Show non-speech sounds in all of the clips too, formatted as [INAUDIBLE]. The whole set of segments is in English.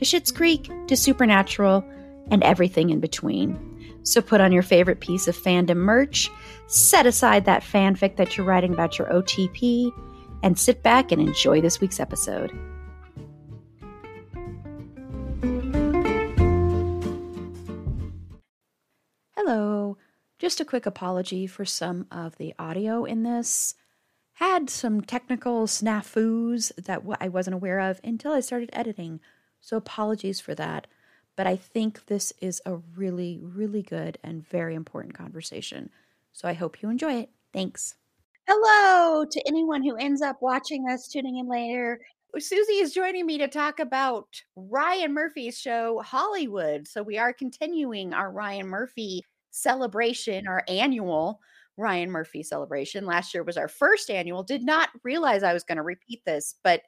to Schitt's Creek to Supernatural and everything in between. So put on your favorite piece of fandom merch, set aside that fanfic that you're writing about your OTP, and sit back and enjoy this week's episode. Hello. Just a quick apology for some of the audio in this. Had some technical snafus that I wasn't aware of until I started editing, so apologies for that. But I think this is a really, really good and very important conversation. So I hope you enjoy it. Thanks. Hello to anyone who ends up watching this, tuning in later. Susie is joining me to talk about Ryan Murphy's show, Hollywood. So we are continuing our Ryan Murphy celebration, our annual Ryan Murphy celebration. Last year was our first annual. Did not realize I was going to repeat this, but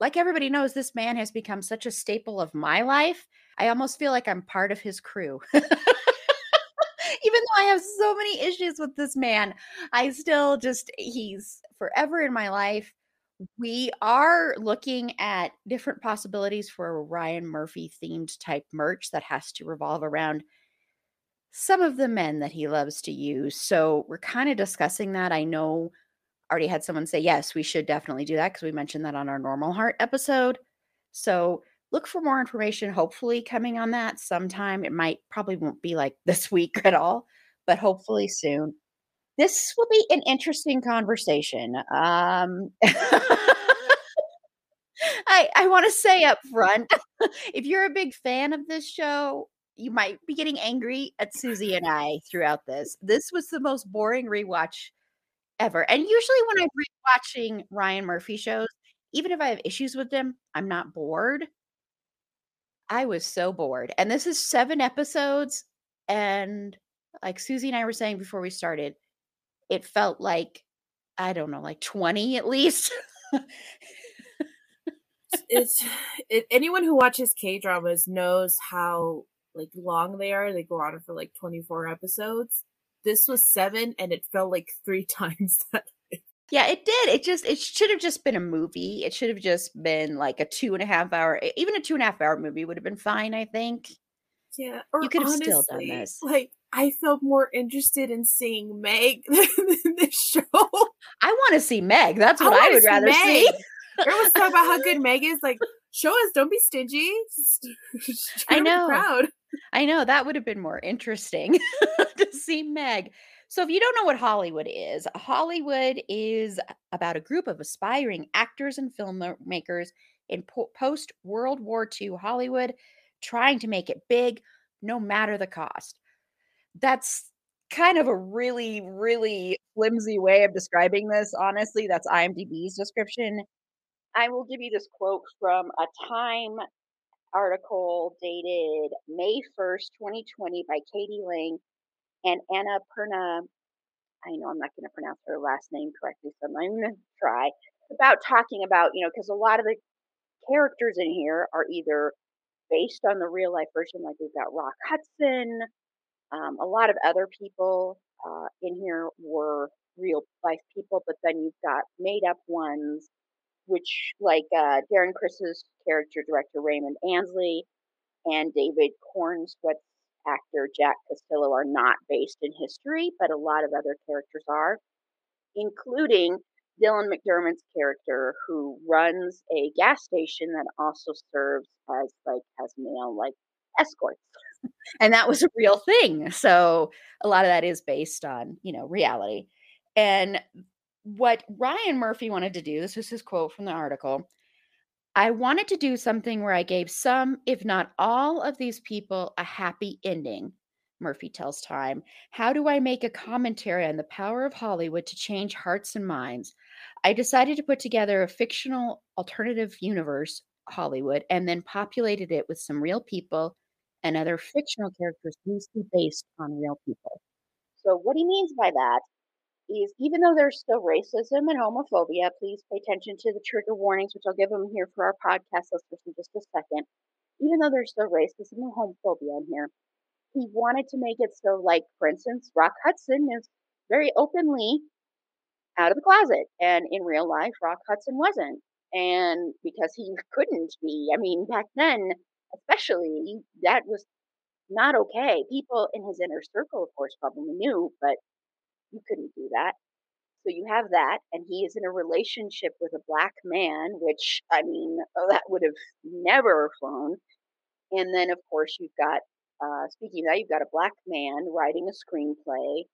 like everybody knows, this man has become such a staple of my life. I almost feel like I'm part of his crew. [LAUGHS] Even though I have so many issues with this man, I still just, he's forever in my life. We are looking at different possibilities for a Ryan Murphy themed type merch that has to revolve around some of the men that he loves to use. So we're kind of discussing that. I know already had someone say, yes, we should definitely do that because we mentioned that on our normal heart episode. So look for more information, hopefully coming on that sometime. It might probably won't be like [LAUGHS] this week at all, but hopefully soon. This will be an interesting conversation. Um, [LAUGHS] I, I want to say up front [LAUGHS] if you're a big fan of this show, you might be getting angry at Susie and I throughout this. This was the most boring rewatch ever. And usually when I'm watching Ryan Murphy shows, even if I have issues with them, I'm not bored. I was so bored. And this is seven episodes. And like Susie and I were saying before we started, it felt like, I don't know, like 20 at least. it's it, anyone who watches K dramas knows how like long they are. They go on for like 24 episodes. This was seven and it felt like three [LAUGHS] times that. Yeah, it did. It just it should have just been a movie. It should have just been like a two and a half hour, even a two and a half hour movie would have been fine. I think. Yeah, or you could have honestly, still done this. Like I felt more interested in seeing Meg [LAUGHS] than this show. I want to see Meg. That's what I, I would rather Meg. see. Everyone's talking about how [LAUGHS] good Meg is. Like, show us. Don't be stingy. I know. Proud. I know that would have been more interesting [LAUGHS] to see Meg. So, if you don't know what Hollywood is, Hollywood is about a group of aspiring actors and filmmakers in po- post World War II Hollywood trying to make it big no matter the cost. That's kind of a really, really flimsy way of describing this. Honestly, that's IMDb's description. I will give you this quote from a Time article dated May 1st, 2020 by Katie Lang and Anna Perna. I know I'm not going to pronounce her last name correctly, so I'm going to try. About talking about, you know, because a lot of the characters in here are either based on the real life version, like we've got Rock Hudson. Um, a lot of other people uh, in here were real life people, but then you've got made up ones which like uh, Darren Criss's character, director Raymond Ainsley, and David Corenswet's actor Jack Castello are not based in history, but a lot of other characters are, including Dylan McDermott's character, who runs a gas station that also serves as like as male like escorts. and that was a real thing. So a lot of that is based on, you know, reality. And what Ryan Murphy wanted to do, this was his quote from the article. I wanted to do something where I gave some, if not all, of these people a happy ending. Murphy tells Time. How do I make a commentary on the power of Hollywood to change hearts and minds? I decided to put together a fictional alternative universe, Hollywood, and then populated it with some real people and other fictional characters loosely based on real people. So, what he means by that is even though there's still racism and homophobia, please pay attention to the trigger warnings, which I'll give them here for our podcast listeners in just a second. Even though there's still racism and homophobia in here, he wanted to make it so, like, for instance, Rock Hudson is very openly out of the closet. And in real life, Rock Hudson wasn't. And because he [LAUGHS] couldn't be, I mean, back then, especially, that was not okay. People in his inner circle, of course, probably knew, but you couldn't do that. So you have that, and he is in a relationship with a black man, which, I mean, oh, that would have never flown. And then, of course, you've got, uh, speaking of that, you've got a black man writing a screenplay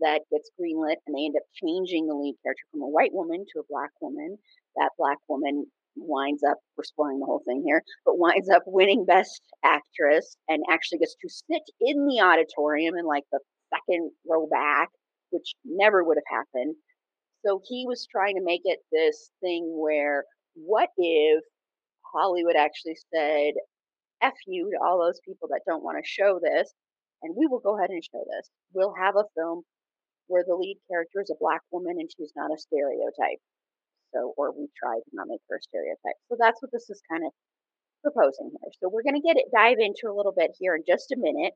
that gets greenlit, and they end up changing the lead character from a white woman to a black woman. That black woman winds up, we're spoiling the whole thing here, but winds up winning Best Actress and actually gets to sit in the auditorium in like the second row back which never would have happened. So he was trying to make it this thing where what if Hollywood actually said, F you to all those people that don't want to show this, and we will go ahead and show this. We'll have a film where the lead character is a black woman and she's not a stereotype. So, or we try to not make her a stereotype. So that's what this is kind of proposing here. So we're going to get it dive into a little bit here in just a minute,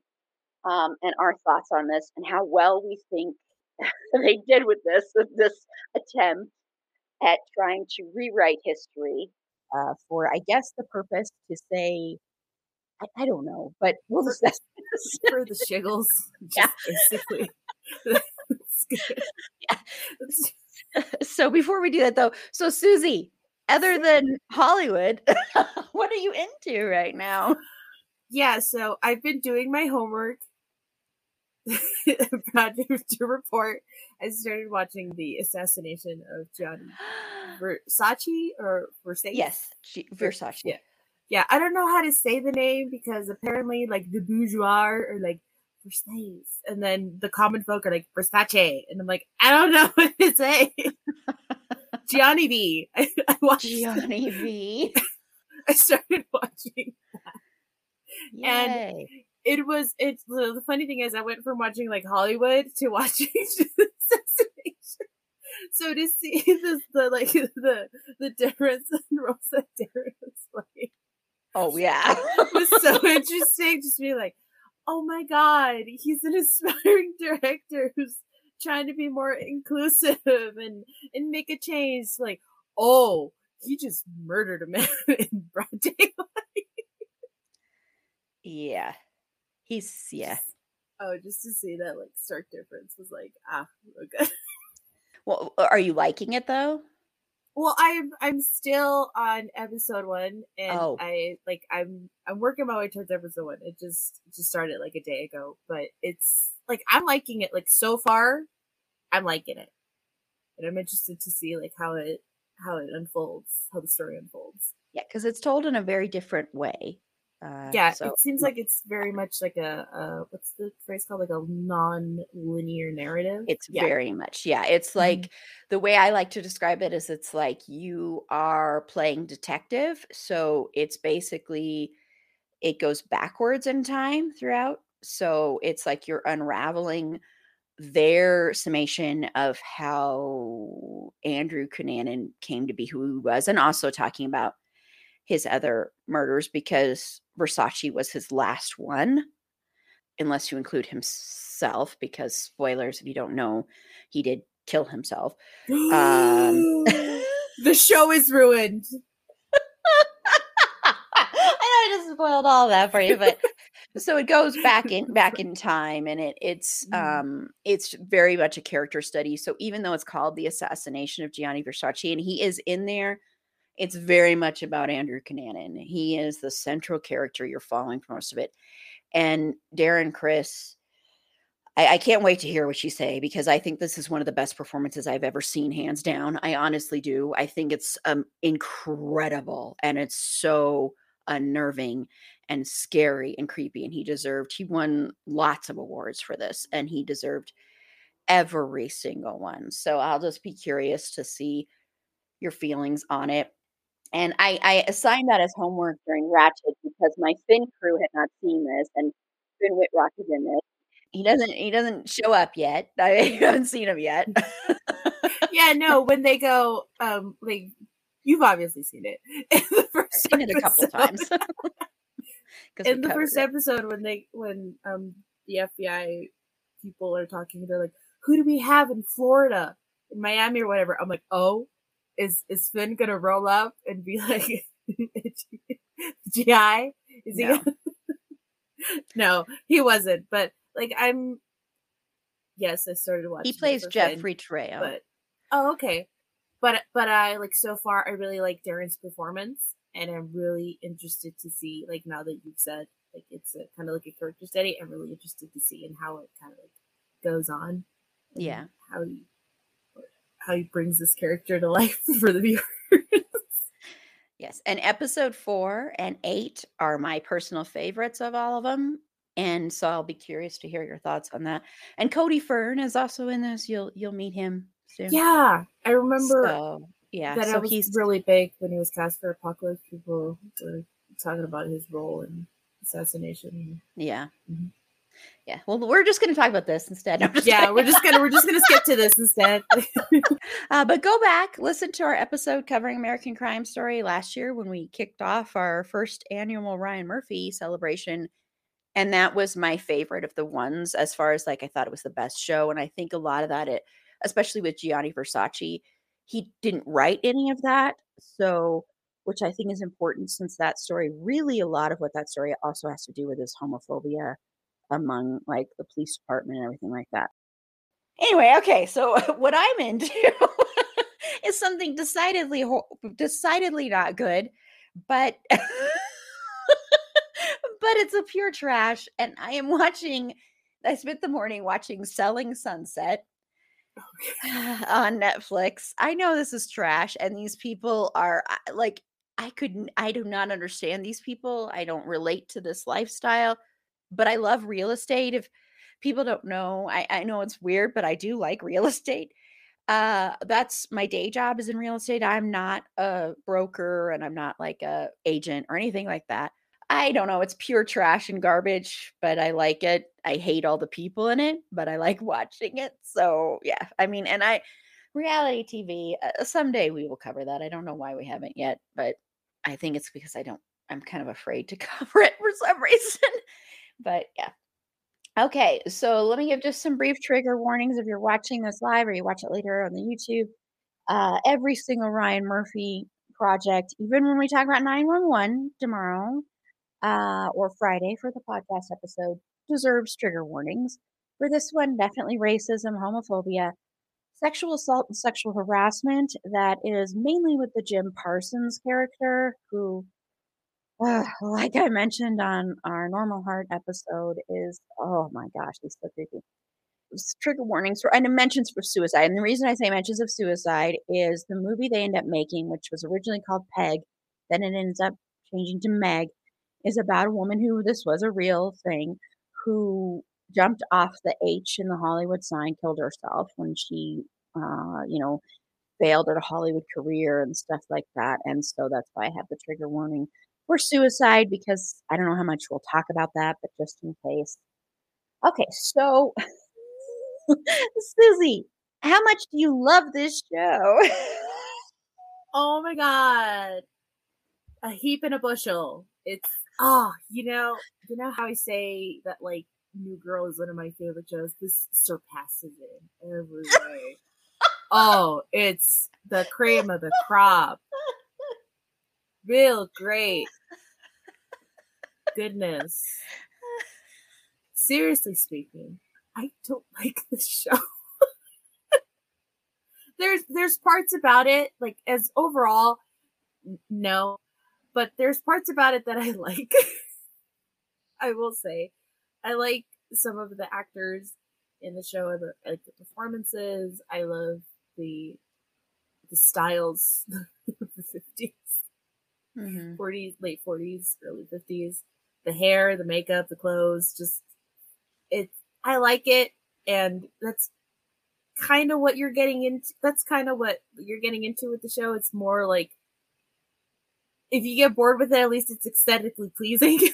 um, and our thoughts on this and how well we think [LAUGHS] they did with this this attempt at trying to rewrite history uh, for, I guess, the purpose to say, I, I don't know, but we'll for, discuss for the shiggles, [LAUGHS] yeah. basically. [LAUGHS] yeah. So before we do that, though, so Susie, other than Hollywood, what are you into right now? Yeah, so I've been doing my homework [LAUGHS] project to report, I started watching the assassination of Gianni [GASPS] Versace or Versace. Yes, Versace. Yeah, yeah. I don't know how to say the name because apparently, like the bourgeois or like Versace, and then the common folk are like Versace, and I'm like, I don't know [LAUGHS] what to say. [LAUGHS] Gianni V. I, I watched Gianni V. I started watching that. Yay. And it was it's the funny thing is I went from watching like Hollywood to [LAUGHS] watching Assassination. So to see [LAUGHS] this the like the the difference in [LAUGHS] Rosa Darius like Oh yeah. was so interesting just be like, oh my god, he's an aspiring director who's trying to be more inclusive and and make a change. Like, oh, he just murdered a man in broad daylight. Yeah. He's yeah. Oh, just to see that like stark difference was like ah okay. [LAUGHS] well, are you liking it though? Well, I'm I'm still on episode one, and oh. I like I'm I'm working my way towards episode one. It just just started like a day ago, but it's like I'm liking it. Like so far, I'm liking it, and I'm interested to see like how it how it unfolds, how the story unfolds. Yeah, because it's told in a very different way. Uh, yeah, so. it seems like it's very much like a, a, what's the phrase called like a non-linear narrative. It's yeah. very much yeah. It's like mm-hmm. the way I like to describe it is it's like you are playing detective, so it's basically it goes backwards in time throughout. So it's like you're unraveling their summation of how Andrew Cunanan came to be who he was, and also talking about his other murders because Versace was his last one, unless you include himself, because spoilers, if you don't know, he did kill himself. Um, [GASPS] the [LAUGHS] show is ruined. I know I just spoiled all that for you, but [LAUGHS] so it goes back in back in time and it it's mm. um it's very much a character study. So even though it's called the assassination of Gianni Versace and he is in there it's very much about Andrew Cunanan. He is the central character you're following for most of it. And Darren Criss, I, I, can't wait to hear what you say because I think this is one of the best performances I've ever seen, hands down. I honestly do. I think it's um, incredible and it's so unnerving and scary and creepy. And he deserved, he won lots of awards for this and he deserved every single one. So I'll just be curious to see your feelings on it. And I, I assigned that as homework during Ratched because my Finn crew had not seen this and Finn Wittrock is in this he doesn't he doesn't show up yet. [LAUGHS] I haven't seen him yet. yeah, no, [LAUGHS] when they go, um, like you've obviously seen it. [LAUGHS] In the first I've seen it a couple times. in the first it. episode, when they when um the FBI people are talking, they're like, "Who do we have in Florida, in Miami, or whatever?" I'm like, "Oh, is is Finn gonna roll up and be [LAUGHS] like, GI? Is he?" No. Gonna... [LAUGHS] no, he wasn't, but like I'm yes, I started watching. He plays Jeffrey Trail. But oh, okay. But but I like so far I really like Darren's performance and I'm really interested to see like now that you've said like it's a kind of like a character study, I'm really interested to see and how it kind of like goes on. Yeah. How he how he brings this character to life [LAUGHS] for the viewers. Yes, and episode four and eight are my personal favorites of all of them. And so I'll be curious to hear your thoughts on that. And Cody Fern is also in this. You'll you'll meet him soon. Yeah, I remember. So, yeah, that so was he's really big when he was cast for Apocalypse. People were talking about his role in assassination. Yeah. Mm-hmm. Yeah. Well, we're just going to talk about this instead. [LAUGHS] Yeah, we're just gonna we're just gonna skip to this instead. [LAUGHS] uh, but go back, listen to our episode covering American Crime Story last year when we kicked off our first annual Ryan Murphy celebration and that was my favorite of the ones as far as like I thought it was the best show and I think a lot of that it especially with Gianni Versace he didn't write any of that so which I think is important since that story really a lot of what that story also has to do with is homophobia among like the police department and everything like that. Anyway, okay, so [LAUGHS] what I'm into [LAUGHS] is something decidedly decidedly not good, but [LAUGHS] but it's a pure trash. And I am watching, I spent the morning watching Selling Sunset [SIGHS] on Netflix. I know this is trash, and these people are like, I could, I do not understand these people. I don't relate to this lifestyle, but I love real estate. If people don't know, I, I know it's weird, but I do like real [LAUGHS] estate uh that's my day job is in real estate i'm not a broker and i'm not like a agent or anything like that I don't know. It's pure trash and garbage, but I like it. I hate all the people in it, but I like [LAUGHS] watching it. So, yeah. I mean, and I, reality TV, uh, someday we will cover that. I don't know why we haven't yet, but I think it's because I don't, I'm kind of afraid to [LAUGHS] cover it for some reason. But yeah. Okay. So let me give just some brief trigger warnings if you're watching this live or you watch it later on the YouTube. Uh, every single Ryan Murphy project, even when we talk about 911 tomorrow, uh, or Friday for the podcast episode deserves trigger warnings. For this one, definitely racism, homophobia, sexual assault, and sexual harassment. That is mainly with the Jim Parsons character, who, uh, like I mentioned on our Normal Heart episode, is oh my gosh, he's so creepy. Trigger warnings for and mentions for suicide. And the reason I say mentions of suicide is the movie they end up making, which was originally called Peg, then it ends up changing to Meg is about a woman who this was a real thing who jumped off the H in the Hollywood sign, killed herself when she, uh, you know, failed at a Hollywood career and stuff like that. And so that's why I have the trigger warning for suicide because I don't know how much we'll talk about that, but just in case. Okay, so [LAUGHS] Susie, how much do you love this show? oh my god. A heap in a bushel. It's Oh, you know, you know how I say that like New Girl is one of my favorite shows. This surpasses it in every way. [LAUGHS] oh, it's the cream of the crop. Real great. Goodness. Seriously speaking, I don't [LAUGHS] like the show. there's there's parts about it like as overall no but there's parts about it that I [LAUGHS] like. I will say, I like some of the actors in the show. I, like the performances. I love the the styles [LAUGHS] of the 50s, mm-hmm. 40s, late 40s, early 50s. The hair, the makeup, the clothes, just it. I like it, and that's kind of what you're getting into. That's kind of what you're getting into with the show. It's more like if you get bored with it, at least it's aesthetically pleasing. [LAUGHS]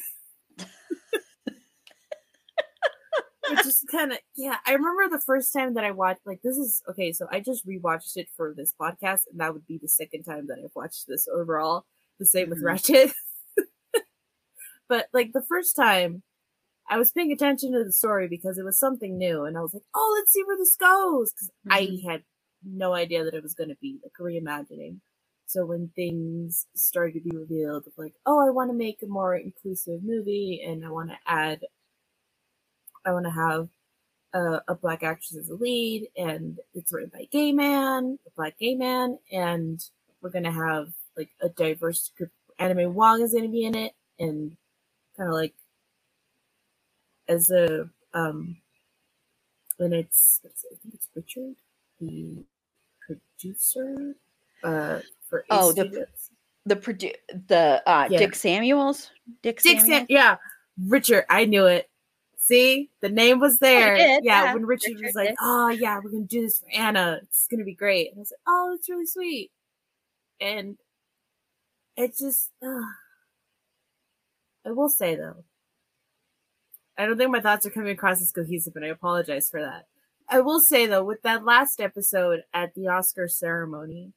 Which is kind of yeah. I remember the first time that I watched like this is okay. So I just rewatched it for this podcast, and that would be the second time that I've watched this overall. The same with mm-hmm. Ratched. [LAUGHS] but like the first time, I was paying attention to the story because it was something new, and I was like, "Oh, let's see where this goes," because mm-hmm. I had no idea that it was going to be like a reimagining. So when things started to be revealed, like, "Oh, I want to make a more inclusive movie, and I want to add, I want to have a, a black actress as a lead, and it's written by a gay man, a black gay man, and we're going to have like a diverse group. Anna May Wong is going to be in it, and kind of like as a um and it's I think it's Richard, the producer uh for oh the the produ- the uh yeah. Dick Samuels? Dick, Dick Samuels? Sam- yeah. Richard I knew it. See? The name was there. yeah, yeah, when Richard, Richard was like did. oh yeah we're gonna do this for Anna. It's gonna be great. And I was like oh it's really sweet. And it just uh, I will say though I don't think my thoughts are coming across as cohesive, and I apologize for that. I will say though, with that last episode at the Oscar ceremony,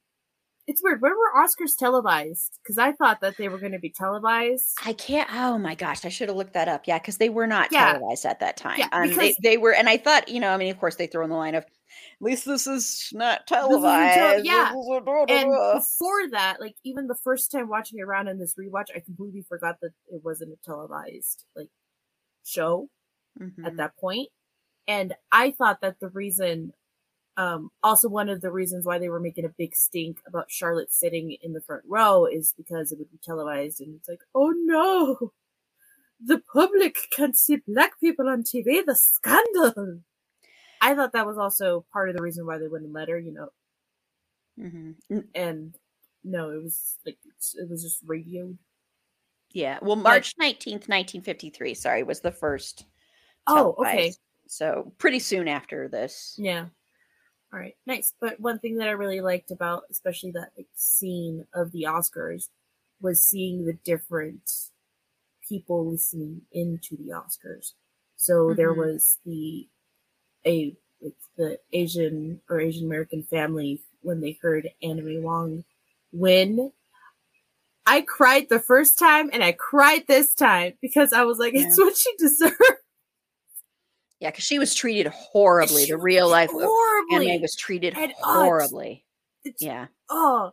it's weird. When were Oscars televised? Because I thought that they were going to be televised. I can't. Oh my gosh, I should have looked that up. Yeah, because they were not yeah. televised at that time. Yeah, um, they, they were, and I thought, you know, I mean, of course, they throw in the line of, "At least this is not televised." Is yeah, and [LAUGHS] before that, like even the first time watching it around in this rewatch, I completely forgot that it wasn't a televised like show mm-hmm. at that point. And I thought that the reason, um, also one of the reasons why they were making a big stink about Charlotte sitting in the front row is because it would be televised and it's like, oh no, the public can't see black people on TV, the scandal. I thought that was also part of the reason why they wouldn't let her, you know. Mm-hmm. And no, it was like, it was just radioed. Yeah. Well, March nineteenth, nineteen fifty three. Sorry, was the first. Oh, okay. So pretty soon after this. Yeah. All right. Nice. But one thing that I really liked about, especially that like, scene of the Oscars, was seeing the different people listening into the Oscars. So mm-hmm. there was the a the Asian or Asian American family when they heard May Wong win I cried the first time and I cried this time because I was like, yeah. it's what she deserves. Yeah, because she was treated horribly. She the real life horribly. Anna May was treated and, horribly. yeah. Oh,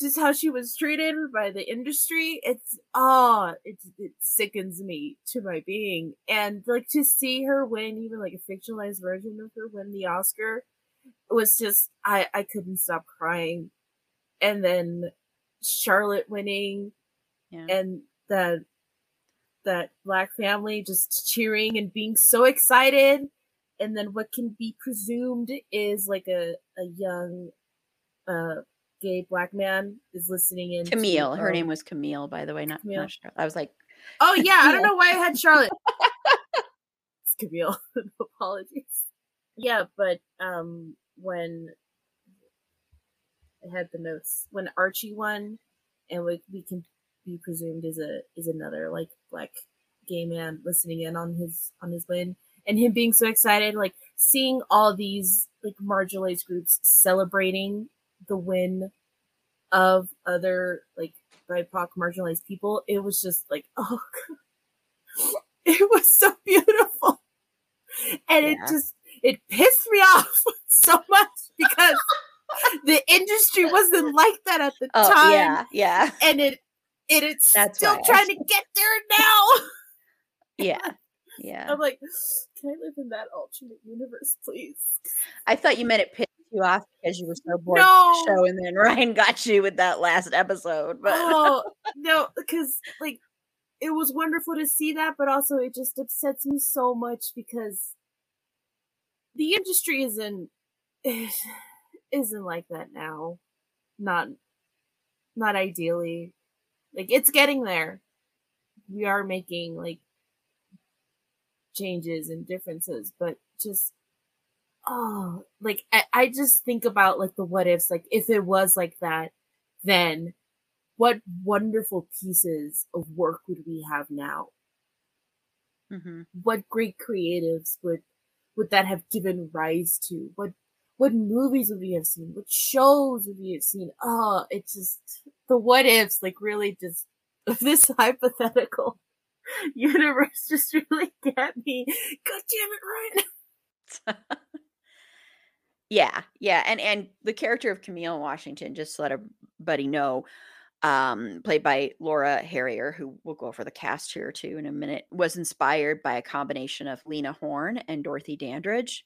just how she was treated by the industry. It's oh, it it sickens me to my being. And like to see her win, even like a fictionalized version of her win the Oscar, was just I I couldn't stop crying. And then Charlotte winning yeah. and that that black family just cheering and being so excited and then what can be presumed is like a, a young uh gay black man is listening in camille. Her um, name was camille by the way not, camille. not i was like oh yeah i don't know why i had charlotte. [LAUGHS] It's camille. [LAUGHS] Apologies. Yeah but um when I had the notes when Archie won, and we we can be presumed is a is another like black gay man listening in on his on his win, and him being so excited, like seeing all these like marginalized groups celebrating the win of other like BIPOC marginalized people. It was just like [LAUGHS] oh, God. it was so beautiful, and yeah. it just it pissed me off [LAUGHS] so much because the industry wasn't like that at the oh, time. Yeah, yeah. And it it it's That's still trying to get there now. [LAUGHS] yeah. Yeah. I'm like, can I live in that alternate universe, please? I thought you meant it pissed you off because you were so bored no. the show, and then [LAUGHS] Ryan got you with that last episode. But oh [LAUGHS] no, because like it was wonderful to see that, but also it just upsets me so much because the industry isn't eh, [SIGHS] isn't like that now. Not not ideally. Like it's getting there. We are making like changes and differences, but just oh, like I, I just think about like the what ifs, like if it was like that, then what wonderful pieces of work would we have now? Mm-hmm. What great creatives would would that have given rise to? What what movies would we have seen? What shows would we have seen? Oh, it's just the what ifs, like really just [LAUGHS] this hypothetical [LAUGHS] universe just really [LAUGHS] get me. God damn it, right? Yeah, yeah, and and the character of Camille Washington, just to let everybody know, um, played by Laura Harrier, who we'll go over the cast here too in a minute, was inspired by a combination of Lena Horne and Dorothy Dandridge.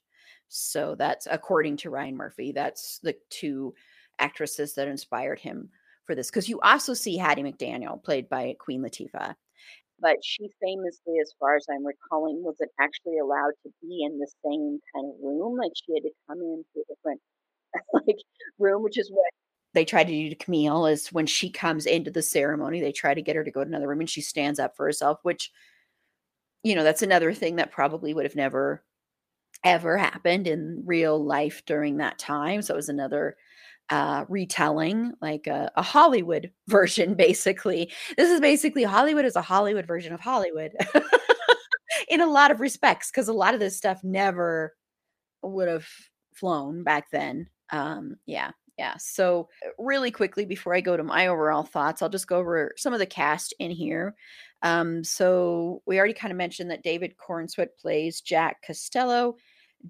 So that's according to Ryan Murphy. That's the two actresses that inspired him for this. Because you also see Hattie McDaniel, played by Queen Latifah. But she famously, as far as I'm recalling, wasn't actually allowed to be in the same kind of room. Like she had to come in into a different [LAUGHS] like room, which is what they try to do to Camille is when she comes into the ceremony, they try to get her to go to another room and she stands up for herself, which, you know, that's another thing that probably would have never ever happened in real life during that time. So it was another uh, retelling, like a, a, Hollywood [LAUGHS] version, basically. This is basically Hollywood is a Hollywood version of Hollywood [LAUGHS] in a lot of respects, because a lot of this stuff never would have flown back then. Um, yeah. Yeah. So, really quickly before I go to my overall thoughts, I'll just go over some of the cast in here. Um, so, we already kind of mentioned that David Corenswet plays Jack Castello.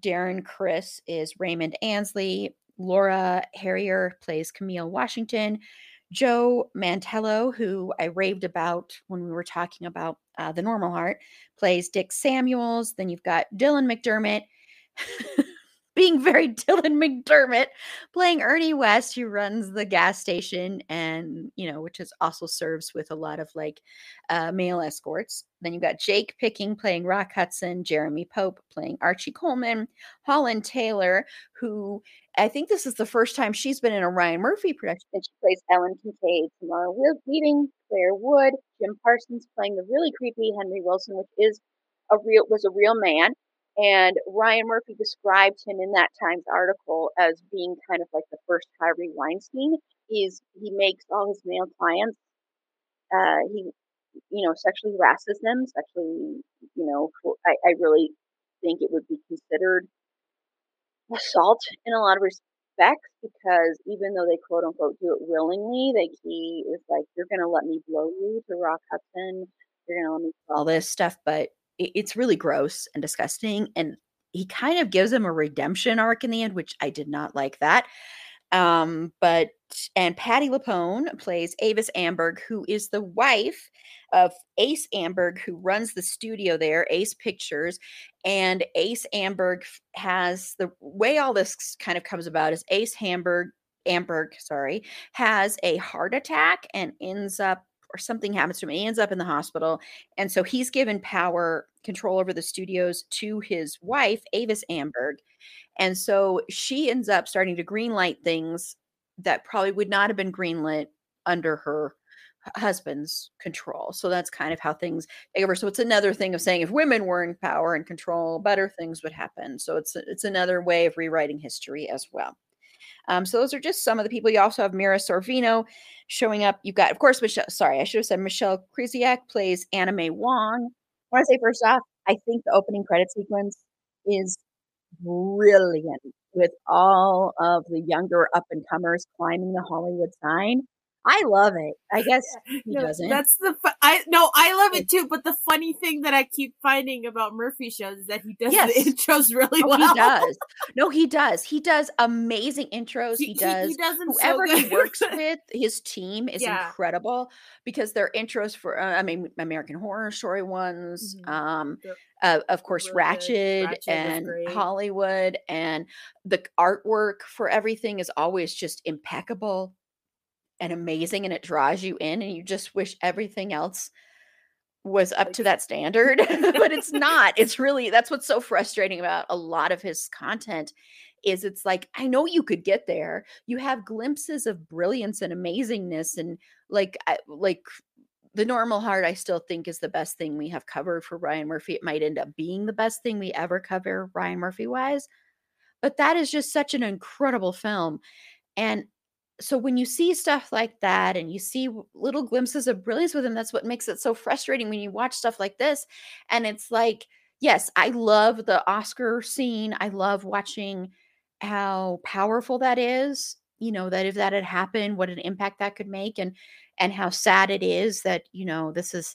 Darren Criss is Raymond Ainsley. Laura Harrier plays Camille Washington. Joe Mantello, who I raved about when we were talking about uh, The Normal Heart, plays Dick Samuels. Then you've got Dylan McDermott. [LAUGHS] being very [LAUGHS] Dylan McDermott, playing Ernie West, who runs the gas station and, you know, which is also serves with a lot of like uh, male escorts. Then you've got Jake Picking playing Rock Hudson, Jeremy Pope playing Archie Coleman, Holland Taylor, who I think this is the first time she's been in a Ryan Murphy production. And she plays Ellen Kincaid, Samara Weaving, Claire Wood, Jim Parsons playing the really creepy Henry Willson, which is a real was a real man and Ryan Murphy described him in that Times article as being kind of like the first Harvey Weinstein. He's he makes all his male clients, uh, he you know sexually harasses them, sexually you know I, I really think it would be considered assault in a lot of respects because even though they quote unquote do it willingly, like he is like, You're gonna let me blow you to Rock Hudson, you're gonna let me all this stuff, but it's really gross and disgusting. And he kind of gives him a redemption arc in the end, which I did not like that. Um, but and Patti LuPone plays Avis Amberg, who is the wife of Ace Amberg, who runs the studio there, Ace Pictures. And Ace Amberg has the way all this kind of comes about is Ace Hamburg Amberg, sorry, has a heart attack and ends up or something happens to him. He ends up in the hospital. And so he's given power control over the studios to his wife, Avis Amberg. And so she ends up starting to greenlight things that probably would not have been greenlit under her husband's control. So that's kind of how things take. So it's another thing of saying if women were in power and control, better things would happen. So it's it's another way of rewriting history as well. Um, so those are just some of the people. You also have Mira Sorvino showing up. You've got, of course, Michelle. Sorry, I should have said Michelle Krusiec plays Anna May Wong. I want to say first off, I think the opening credit sequence is brilliant with all of the younger up and comers climbing the Hollywood sign. I love it. I [LAUGHS] guess he no, doesn't. That's the fu- I no, I love it too. But the funny thing that I keep finding about Murphy shows is that he does yes. the intros really oh, well. He does. No, he does. He does amazing intros. He, he does. He, does Whoever so he works with, his team is yeah. incredible because their intros for uh, I mean American Horror Story ones, mm-hmm. um, uh, of course really Ratched, Ratched and Hollywood, and the artwork for everything is always just impeccable and amazing and it draws you in and you just wish everything else was up to that standard, [LAUGHS] but it's [LAUGHS] not. It's really that's what's so frustrating about a lot of his content is it's like I know you could get there. You have glimpses of brilliance and amazingness and like like the normal heart I still think is the best thing we have covered for Ryan Murphy. It might end up being the best thing we ever cover Ryan Murphy wise. But that is just such an incredible film. And so when you see stuff like that and you see little glimpses of brilliance with him, that's what makes it so frustrating when you watch stuff like this. And it's like, yes, I love the Oscar scene. I love watching how powerful that is. You know, that if that had happened, what an impact that could make and and how sad it is that, you know, this is,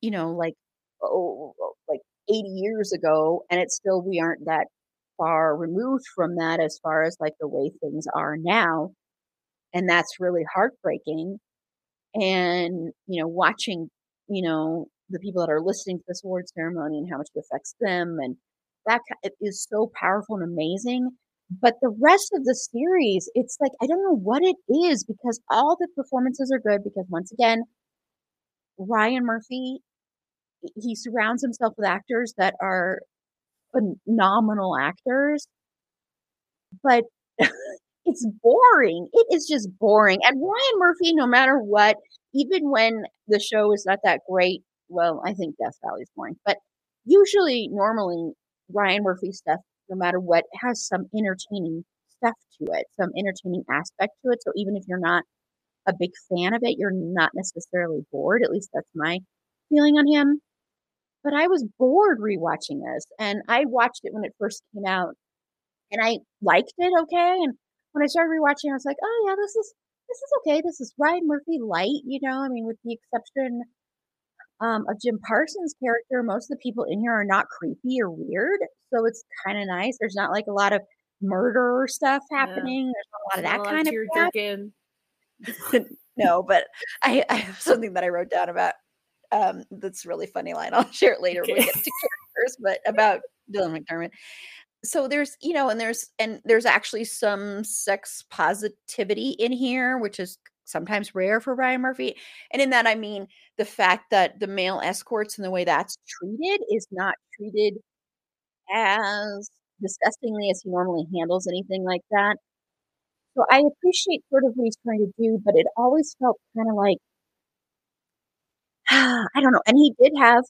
you know, like oh, oh, oh like 80 years ago and it's still we aren't that far removed from that as far as like the way things are now and that's really heartbreaking and you know watching you know the people that are listening to this award ceremony and how much it affects them and that is so powerful and amazing but the rest of the series it's like i don't know what it is because all the performances are good because once again ryan murphy he surrounds himself with actors that are phenomenal actors but [LAUGHS] it's boring. It is just boring. And Ryan Murphy, no matter what, even when the show is not that great, well, I think Death Valley is boring, but usually, normally, Ryan Murphy stuff, no matter what, has some entertaining stuff to it, some entertaining aspect to it. So even if you're not a big fan of it, you're not necessarily bored. At least that's my feeling on him. But I was bored rewatching this, and I watched it when it first came out, and I liked it okay. And when I started rewatching, I was like, oh yeah, this is this is okay. This is Ryan Murphy light, you know. I mean, with the exception um, of Jim Parsons' character, most of the people in here are not creepy or weird, so it's kind of nice. There's not like a lot of murder stuff happening. Yeah. There's a lot of that kind of stuff. [LAUGHS] no, but I, I have something that I wrote down about um, that's really funny line. I'll share it later okay. when we get to characters, but about Dylan McDermott so there's you know and there's and there's actually some sex positivity in here which is sometimes rare for Ryan Murphy and in that I mean the fact that the male escorts and the way that's treated is not treated as disgustingly as he normally handles anything like that. So I appreciate sort of what he's trying to do but it always felt kind of like [SIGHS] I don't know and he did have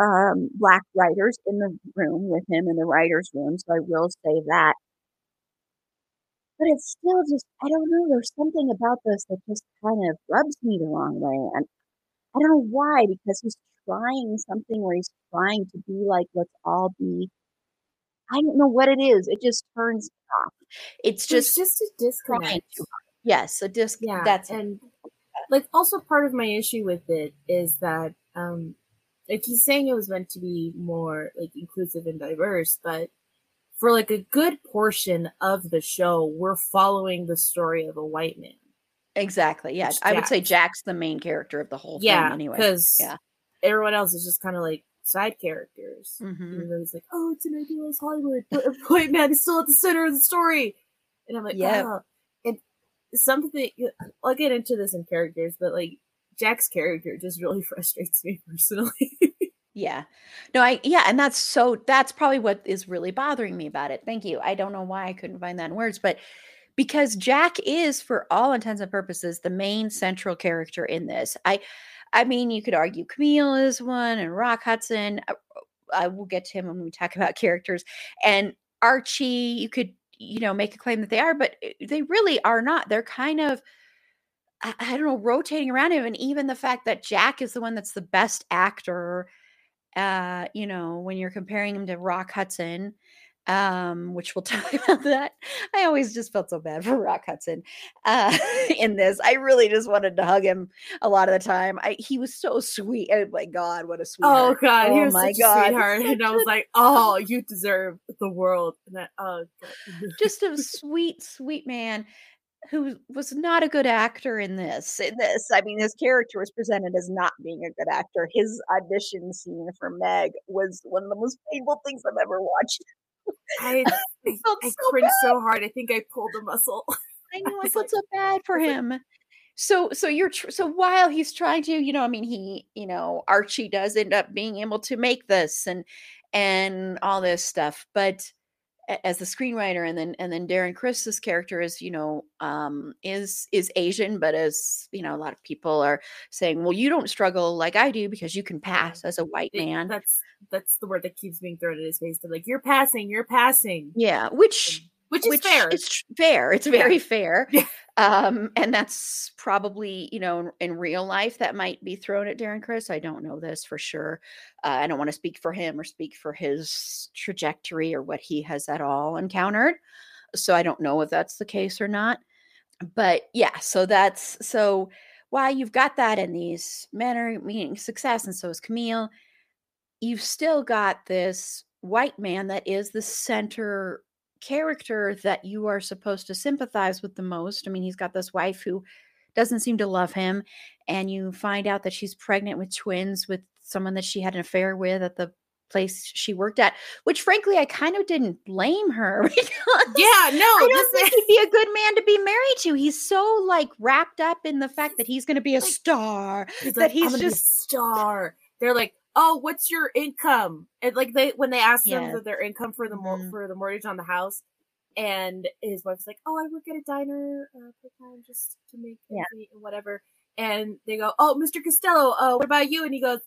um, black writers in the room with him in the writer's room, so I will say that. But it's still just, I don't know, there's something about this that just kind of rubs me the wrong way. And I don't know why, because he's trying something where he's trying to be like, let's all be. I don't know what it is. It just turns off. It's just, it's just a disconnect. Yes, a disconnect. Yeah, that's and like also part of my issue with it is that um like he's saying it was meant to be more like inclusive and diverse, but for like a good portion of the show, we're following the story of a white man. Exactly. Yeah. I would say Jack's the main character of the whole yeah, thing anyway. Because yeah. everyone else is just kind of like side characters. Mm-hmm. Though he's like, oh, it's an idealized Hollywood, but [LAUGHS] a white man is still at the center of the story. And I'm like, yeah. Oh. And something, I'll get into this in characters, but like Jack's character just really [LAUGHS] frustrates me personally. yeah. No, I yeah, and that's so that's probably what is really bothering me about it. Thank you. I don't know why I couldn't find that in words, but because Jack is for all intents and purposes the main central character in this. I I mean, you could argue Camille is one and Rock Hudson. I, uh, I will get to him when we talk [LAUGHS] about characters. And Archie, you could, you know, make a claim that they are, but eh, they really are not. They're kind of I, I don't know, rotating around him. And even the fact that Jack is the one that's the best actor, uh, you know, when you're comparing him to Rock Hudson, um, which we'll [LAUGHS] talk about that. I always just felt so bad for Rock Hudson uh, [LAUGHS] in this. I really just wanted to hug him a lot of the time. I he was so sweet. Oh my god, what a sweetheart! Oh god, oh, he was my such god. a sweetheart, and I was like, oh, you deserve the world. And that, oh, god. just a [LAUGHS] sweet, sweet man who was not a good actor in this. In this, I mean, his character was presented as not being a good actor. His audition scene for Meg was one of the most painful things I've ever watched. I, [LAUGHS] I, I so cringed bad. so hard. I think I pulled a muscle. I know. I, I [LAUGHS] felt like, so bad for him. so so you're tr- so while he's trying to you know i mean he you know archie does end up being able to make this and and all this stuff but as the screenwriter and then and then darren criss's character is you know um is is asian but as you know a lot of people are saying well you don't struggle like i do because you can pass as a white man. that's that's the word that keeps being thrown at his face. They're like you're passing you're passing. Yeah which which is which fair. It's fair. It's very yeah. fair. Yeah. Um, and that's probably, you know, in, real life that might be thrown at Darren Criss. I don't know this for sure. Uh, I don't want to speak for him or speak for his trajectory or what he has at all encountered. So I don't know if that's the case or not. But yeah, so that's so while you've got that in these men are meeting success, and so is Camille, you've still got this white man that is the center character that you are supposed to sympathize with the most. I mean, he's got this wife who doesn't seem to love him, and you find out that she's pregnant with twins with someone that she had an affair with at the place she worked at, which frankly I kind of didn't blame her [LAUGHS] because Yeah, no, I don't think he'd be a good man to be married to. He's so like wrapped up in the fact that he's gonna be a star. He's that like, he's just a star. They're like, oh, what's your income? And like they when they asked yes. them their income for the mm-hmm. for the mortgage on the house, and his wife's like, oh, I work at a diner uh, part time just to make yeah. And whatever. And they go, oh, Mr. Castello, uh, what about you? And he goes,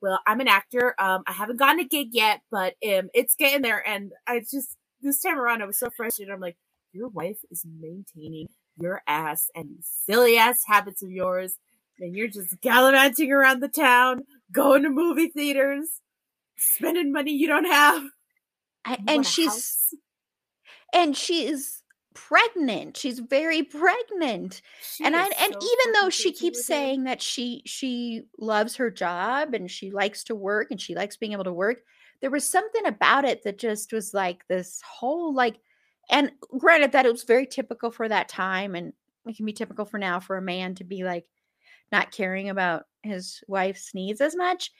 well, I'm an actor. Um, I haven't gotten a gig yet, but um, it's getting there. And I just this time around, I was so frustrated. I'm like, your wife is maintaining your ass and silly ass habits of yours and you're just gallivanting around the town, going to movie theaters, spending money you don't have. I, and she's house. and she's pregnant. She's very pregnant. She and I and even though she keeps saying that she she loves her job and she likes to work and she likes being able to work, there was something about it that just was like this whole like and granted that it was very typical for that time and it can be typical for now for a man to be like not caring about his wife's needs as much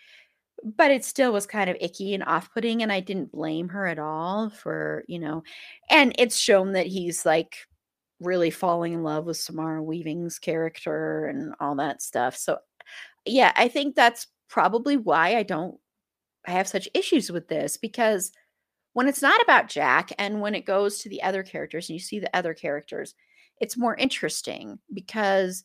but it still was kind of icky and off-putting and i didn't blame her at all for you know and it's shown that he's like really falling in love with samara weaving's character and all that stuff so yeah i think that's probably why i don't I have such issues with this because when it's not about jack and when it goes to the other characters and you see the other characters it's more interesting because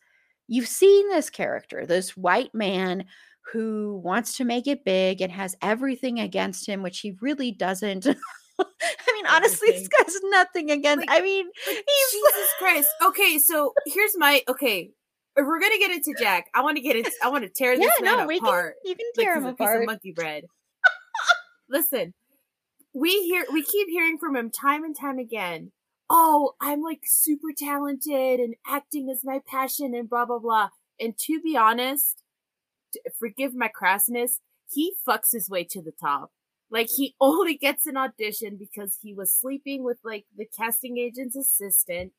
you've seen this character, this white man who wants to make it big and has everything against him, which he really doesn't. [LAUGHS] I mean, oh, honestly, this guy's nothing against. Like, I mean, he's Jesus Christ. Okay, so here's my okay. If we're gonna get into Jack, I want to get into. I want to tear this yeah, man no, apart. Can, you can tear like him apart. monkey bread. [LAUGHS] Listen, we hear we keep hearing from him time and time again oh, I'm like super talented and acting is my passion and blah, blah, blah. And to be honest, forgive my crassness, he fucks his way to the top. Like he [LAUGHS] only gets an audition because he was sleeping with like the casting agent's assistant.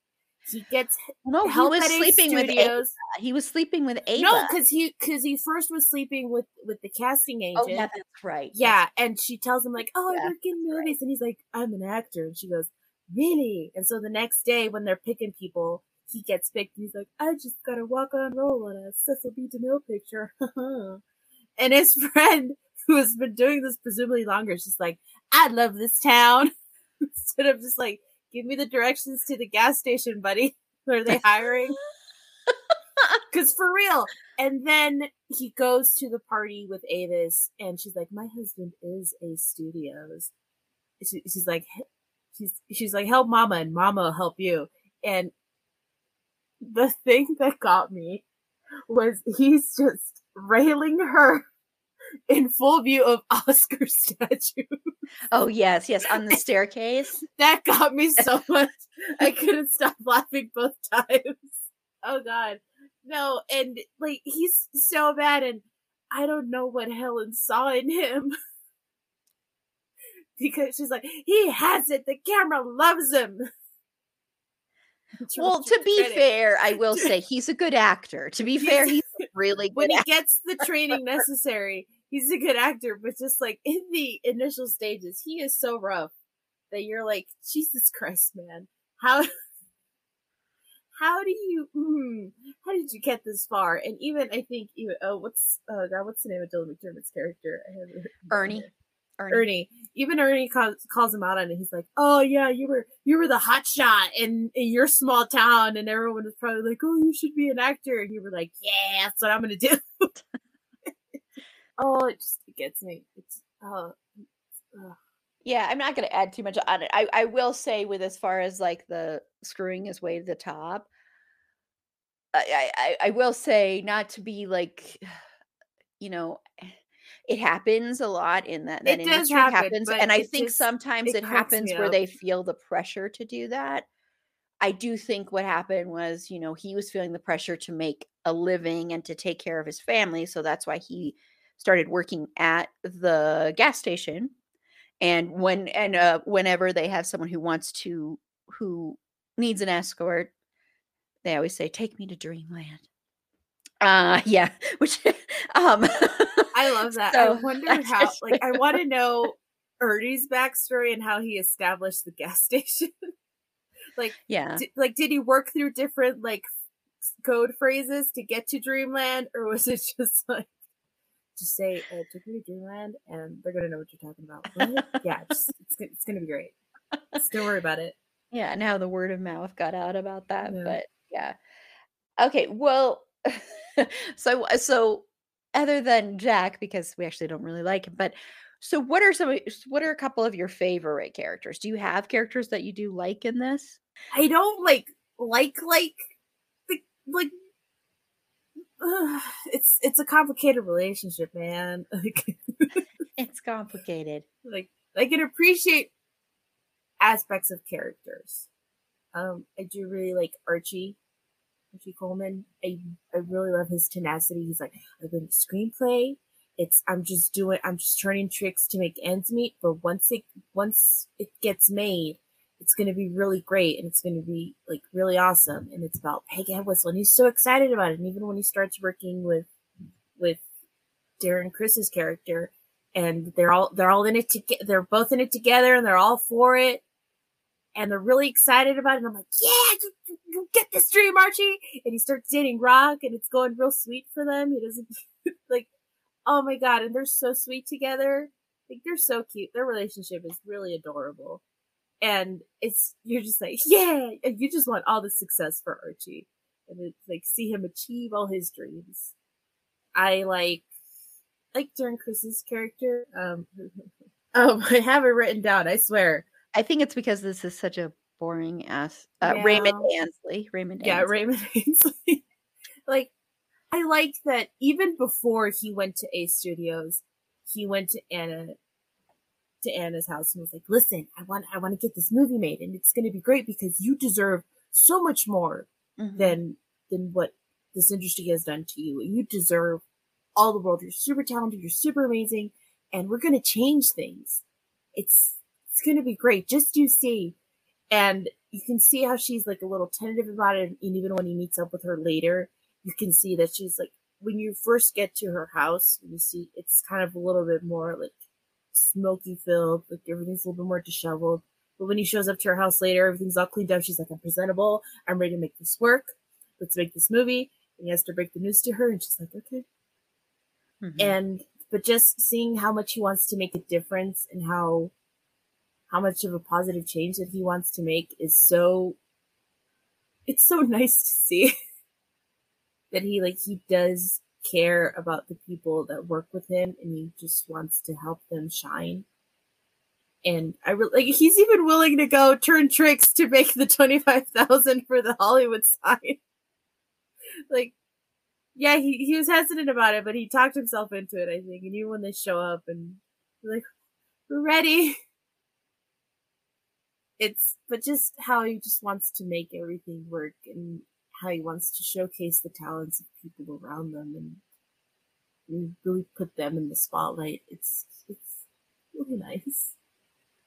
He gets no. He was sleeping Studios. with Ava. He was sleeping with Ava. No, because he because he first was sleeping with with the casting agent. Oh yeah, that's right. Yeah, and she tells him like, "Oh, yeah, I work in movies," right. and he's like, "I'm an actor," and she goes, really? And so the next day when they're picking people, he gets picked and he's like, I just got a walk on role on a Cecil B. DeMille picture. [LAUGHS] and his [LAUGHS] friend, who has been doing this presumably longer, is just like, I love this town. [LAUGHS] Instead of just like, give me the directions to the gas station, buddy. What are they hiring? Because for real. And then he goes to the party with Avis, and she's like, My husband is a studios. She, she's like, she's she's like help mama and mama will help you and the thing that got me was he's just railing her [LAUGHS] in full view of [LAUGHS] Oscar statue. Oh yes, yes, on the [LAUGHS] staircase. that got me so much. I couldn't stop laughing both times. Oh god. No, and like he's so bad and I don't know what Helen saw in him because she's like, he has it. The camera loves him. well, to be credit. fair, I will [LAUGHS] say he's a good actor. To be fair, he's really [LAUGHS] good when he actor. gets the training necessary. He's a good actor, but just like in the initial stages, he is so rough that you're like, Jesus Christ, man, how [LAUGHS] how do you mm, how did you get this far and even i think even oh what's oh god what's the name of dylan mcdermott's character ernie Ernie. Ernie. Even Ernie calls, calls him out on it. He's like, "Oh yeah, you were you were the hot shot in, in your small town, and everyone was probably like, oh, you should be an actor." And you were like, "Yeah, that's what I'm gonna do." [LAUGHS] oh, it just it gets me. It's oh, yeah, I'm not going to add too much on it. I, I will say, with as far as like the screwing his way to the top, I, I, I will say not to be like, [SIGHS] you know, it happens a lot in that, that it industry happen, happens, and I think just, sometimes it, it happens where they feel the pressure to do that. I do think what happened was, you know, he was feeling the pressure to make a living and to take care of his family, so that's why he started working at the gas station. And when and uh, whenever they have someone who wants to who needs an escort they always say take me to dreamland. Uh [LAUGHS] yeah which [LAUGHS] um [LAUGHS] i love that so i wonder how like i want to [LAUGHS] know ernie's backstory and how he established the gas [LAUGHS] station like yeah d- like did he work through different like code phrases to get to dreamland or was it [LAUGHS] just like just say uh, "Took me to Dreamland," and they're gonna know what you're talking about. yeah, just, it's it's gonna be great. Just don't worry about it. Yeah, now the word of mouth got out about that, yeah. but yeah. Okay, well, so so other than Jack, because we actually don't really like him, but so what are some what are a couple of your favorite characters? Do you have characters that you do like in this? I don't like like like the like it's it's a complicated relationship, man. [LAUGHS] it's complicated. Like I can appreciate aspects of characters. Um, I do really like Archie, Archie Coleman. I I really love his tenacity. He's like, I've been screenplay. It's I'm just doing I'm just turning tricks to make ends meet. But once it once it gets made, it's going to be really great and it's going to be like really awesome. And it's about Peg Entwistle, and he's so excited about it. And even when he starts working with with Darren Criss's character, and they're all they're all in it to get they're both in it together, and they're all for it, and they're really excited about it. And I'm like, yeah, get this dream, Archie. And he starts dating Rock, and it's going real sweet for them. He doesn't [LAUGHS] like, oh my god, and they're so sweet together. Like they're so cute. Their relationship is really adorable and it's you're just like yeah and you just want all the success for archie and it's like see him achieve all his dreams i like like Darren Criss's character um oh [LAUGHS] i have it written down i swear i think it's because this is such a boring ass uh, yeah. raymond ainsley raymond yeah ainsley. raymond [LAUGHS] ainsley like i like that even before he went to a studios he went to anna to Anna's house and was like, "Listen, I want I want to get this movie made, and it's going to be great because you deserve so much more mm-hmm. than than what this industry has done to you. You deserve all the world. You're super talented. You're super amazing, and we're going to change things. It's it's going to be great. Just you see." And you can see how she's like a little tentative about it, and even when he meets up with her later, you can see that she's like when you first get to her house, you see it's kind of a little bit more like smoky filled, like everything's a little bit more disheveled. But when he shows up to her house later, everything's all cleaned up. She's like, I'm presentable. I'm ready to make this work. Let's make this movie. And he has to break the news to her, and she's like, okay. Mm-hmm. And but just seeing how much he wants to make a difference and how how much of a positive change that he wants to make is so it's so [LAUGHS] nice to see [LAUGHS] that he like he does care about the people that work with him and he just wants to help them shine. And I really like he's even willing to go turn tricks to make the 25,000 for the Hollywood sign. [LAUGHS] like yeah, he, he was hesitant about it, but he talked himself into it, I think. And even when they show up and like, we're ready. It's, but just how he just wants to make everything work and how he wants to showcase the talents of people around them and really put them in the spotlight. It's it's really nice.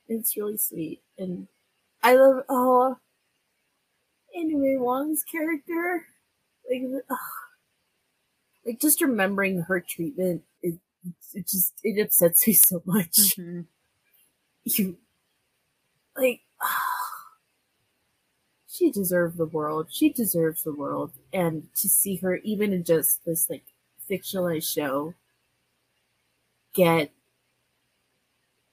It's really sweet, and I love oh, Anna May Wong's character. Like, oh, like just remembering her treatment, it it just it upsets me so much. Mm-hmm. You like. [SIGHS] She deserved the world. She deserves the world. And to see her, even in just this like fictionalized show, get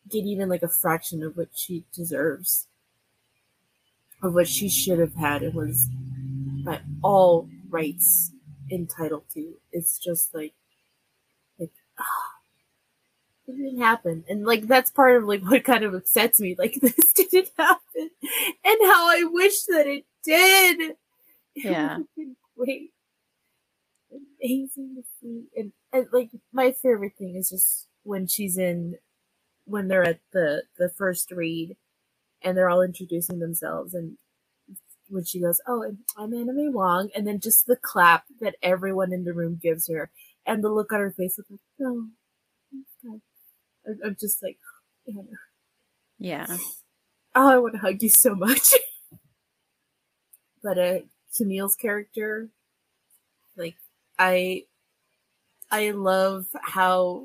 get even like a fraction of what she deserves, of what she should have had, and was by all rights entitled to. It's just like, like, [SIGHS] it didn't happen, and like that's part of like [LAUGHS] what kind of upsets me. Like [LAUGHS] this didn't happen, and how I wish that it did. [LAUGHS] Yeah, it great, amazing to see, and, and like my favorite thing is just when she's in, when they're at the the first read, and they're all introducing themselves, and when she goes, "Oh, I'm Anna May Wong," and then just the clap that everyone in the room gives her, and the look on her face of like, "Oh, God. I'm just like, Anna. yeah. Oh, I want to hug you so much. [LAUGHS] but uh, Camille's character, like, I, I love how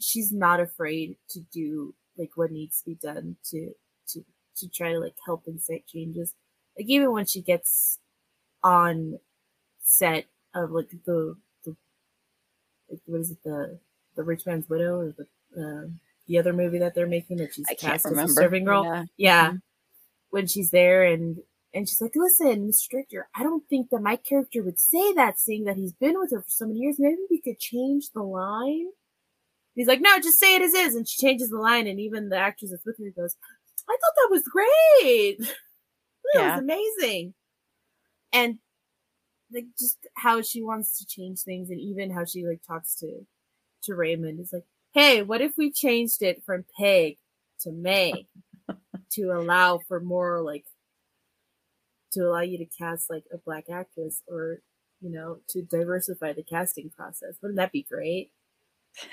she's not afraid to do like what needs to be done to to to try to like help incite changes like even when she gets on set of like the the like, what is it the the rich man's widow or the the other movie that they're making that she's I cast as a serving girl. Yeah. yeah, Mhm. when she's there and and she's like listen mr director i don't think that my character would say that seeing that he's been with her for so many years. Maybe we could change the line. He's like no just say it as is. And she changes the line and even the actress that's with her goes i thought that was great. [LAUGHS] That Yeah. was amazing. And like just how she wants to change things and even how she like talks to to raymond is like hey what if we changed it from peg to may [LAUGHS] to allow for more like to allow you to cast like a black actress or you know to diversify the casting process? Wouldn't that be great?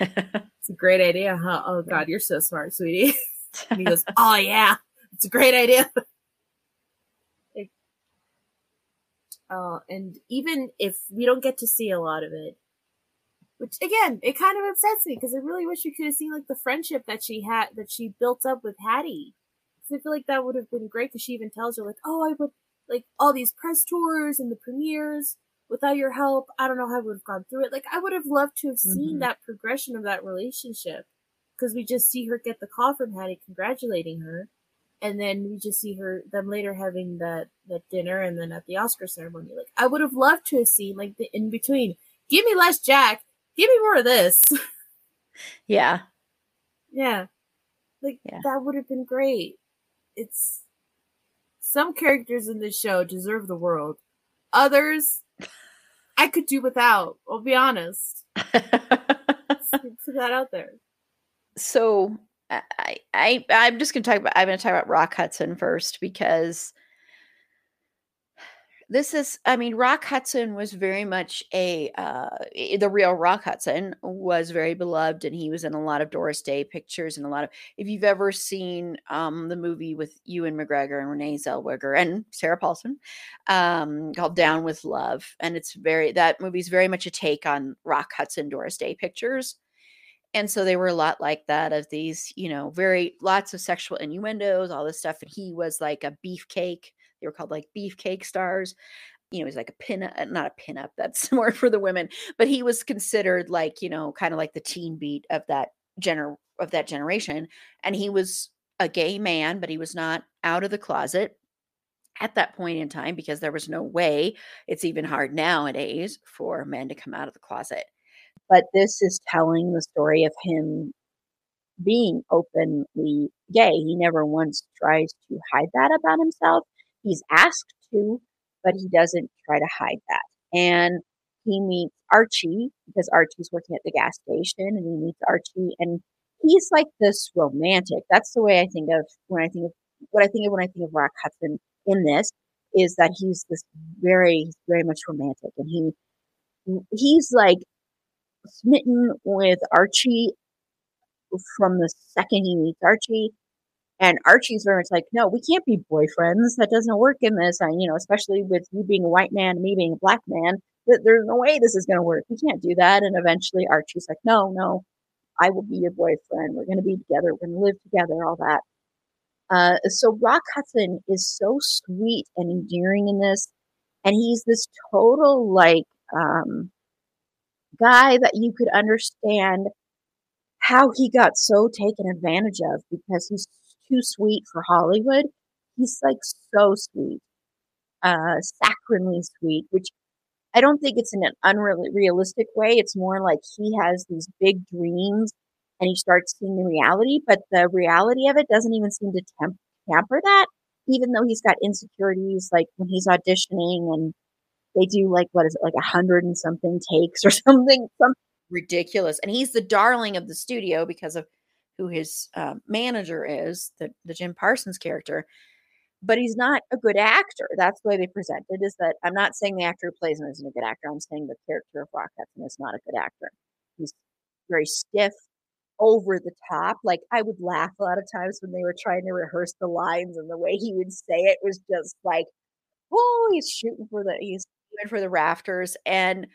[LAUGHS] It's a great idea huh? Oh god you're so smart sweetie. [LAUGHS] And he goes oh yeah it's a great idea. Uh, and even if we don't get to see a lot of it which again it kind of upsets me because i really wish we could have seen like the friendship that she had that she built up with hattie. Because i feel like that would have been great because she even tells her like oh i would like all these press tours and the premieres without your help. I don't know how i would have gone through it. Like i would have loved to have seen Mhm. that progression of that relationship because we just see her get the call from hattie congratulating her and then we just see her them later having that that dinner and then at the oscar ceremony. Like i would have loved to have seen like the in between give me less jack give me more of this. [LAUGHS] Yeah. yeah. Like Yeah. that would have been great. It's some characters in this show deserve the world. Others [LAUGHS] i could do without i'll be honest. [LAUGHS] Put that out there. So I, I I'm just gonna talk about I'm gonna talk about Rock Hudson first because this is I mean Rock Hudson was very much a uh the real Rock Hudson was very beloved and he was in a lot of Doris Day pictures and a lot of if you've ever seen um the movie with Ewan McGregor and Renee Zellweger and Sarah Paulson um called Down with Love and it's very that movie's very much a take on Rock Hudson Doris Day pictures and so they were a lot like that of these you know very lots of sexual innuendos all this stuff and he was like a beefcake they were called like beefcake stars you know he's like a pin uh, not a pinup that's [LAUGHS] more for the women but he was considered like you know kind of like the teen beat of that gener of that generation and he was a gay man but he was not out of the closet at that point in time because there was no way it's even hard nowadays for men to come out of the closet but this is telling the story of him being openly gay. He never once tries to hide that about himself. He's asked to, but he doesn't try to hide that. And he meets Archie because Archie's working at the gas station and he meets Archie and he's like this romantic. That's the way I think of when I think of what I think of when I think of Rock Hudson in this is that he's this very very much romantic and he he's like smitten with Archie from the second he meets Archie. And Archie's very much like, no, we can't be boyfriends. That doesn't work in this. And, you know, especially with you being a white man me being a black man, th- there's no way this is going to work. We can't do that. And eventually Archie's like, no, no, I will be your boyfriend. We're going to be together. We're going to live together, all that. Uh, so Rock Hudson is so sweet and endearing in this, and he's this total like um, guy that you could understand how he got so taken advantage of because he's too sweet for Hollywood. He's like so sweet, uh, saccharinely sweet, which I don't think it's in an unrealistic way. It's more like he has these big dreams and he starts seeing the reality, but the reality of it doesn't even seem to temp- tamper that, even though he's got insecurities like when he's auditioning and they do like, what is it, like a hundred and something takes or [LAUGHS] something, something ridiculous. And he's the darling of the studio because of who his uh, manager is, the, the Jim Parsons character but he's not a good actor. That's the way they present it. Is that I'm not saying the actor who plays him isn't a good actor. I'm saying the character of Rock Hudson is not a good actor. He's very stiff, over the top. Like I would laugh a lot of times when they were trying to rehearse the lines and the way he would say it was just like, oh, he's shooting for the he's shooting for the rafters. And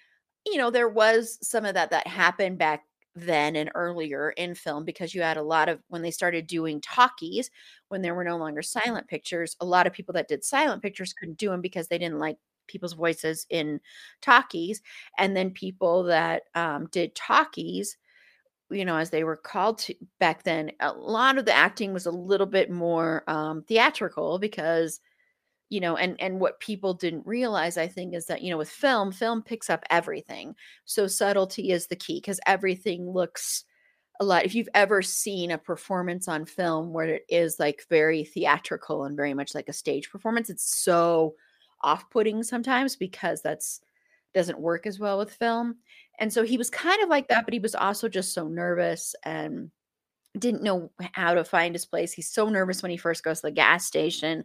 you know, there was some of that that happened back then and earlier in film because you had a lot of when they started doing talkies when there were no longer silent pictures a lot of people that did silent pictures couldn't do them because they didn't like people's voices in talkies and then people that um, did talkies you know as they were called to back then a lot of the acting was a little bit more um, theatrical because you know and and what people didn't realize i think is that you know with film film picks up everything. So subtlety is the key because everything looks a lot if you've ever seen a performance on film where it is like very theatrical and very much like a stage performance it's so off-putting sometimes because that's doesn't work as well with film. And so he was kind of like that but he was also just so nervous and didn't know how to find his place. He's so nervous when he first goes to the gas station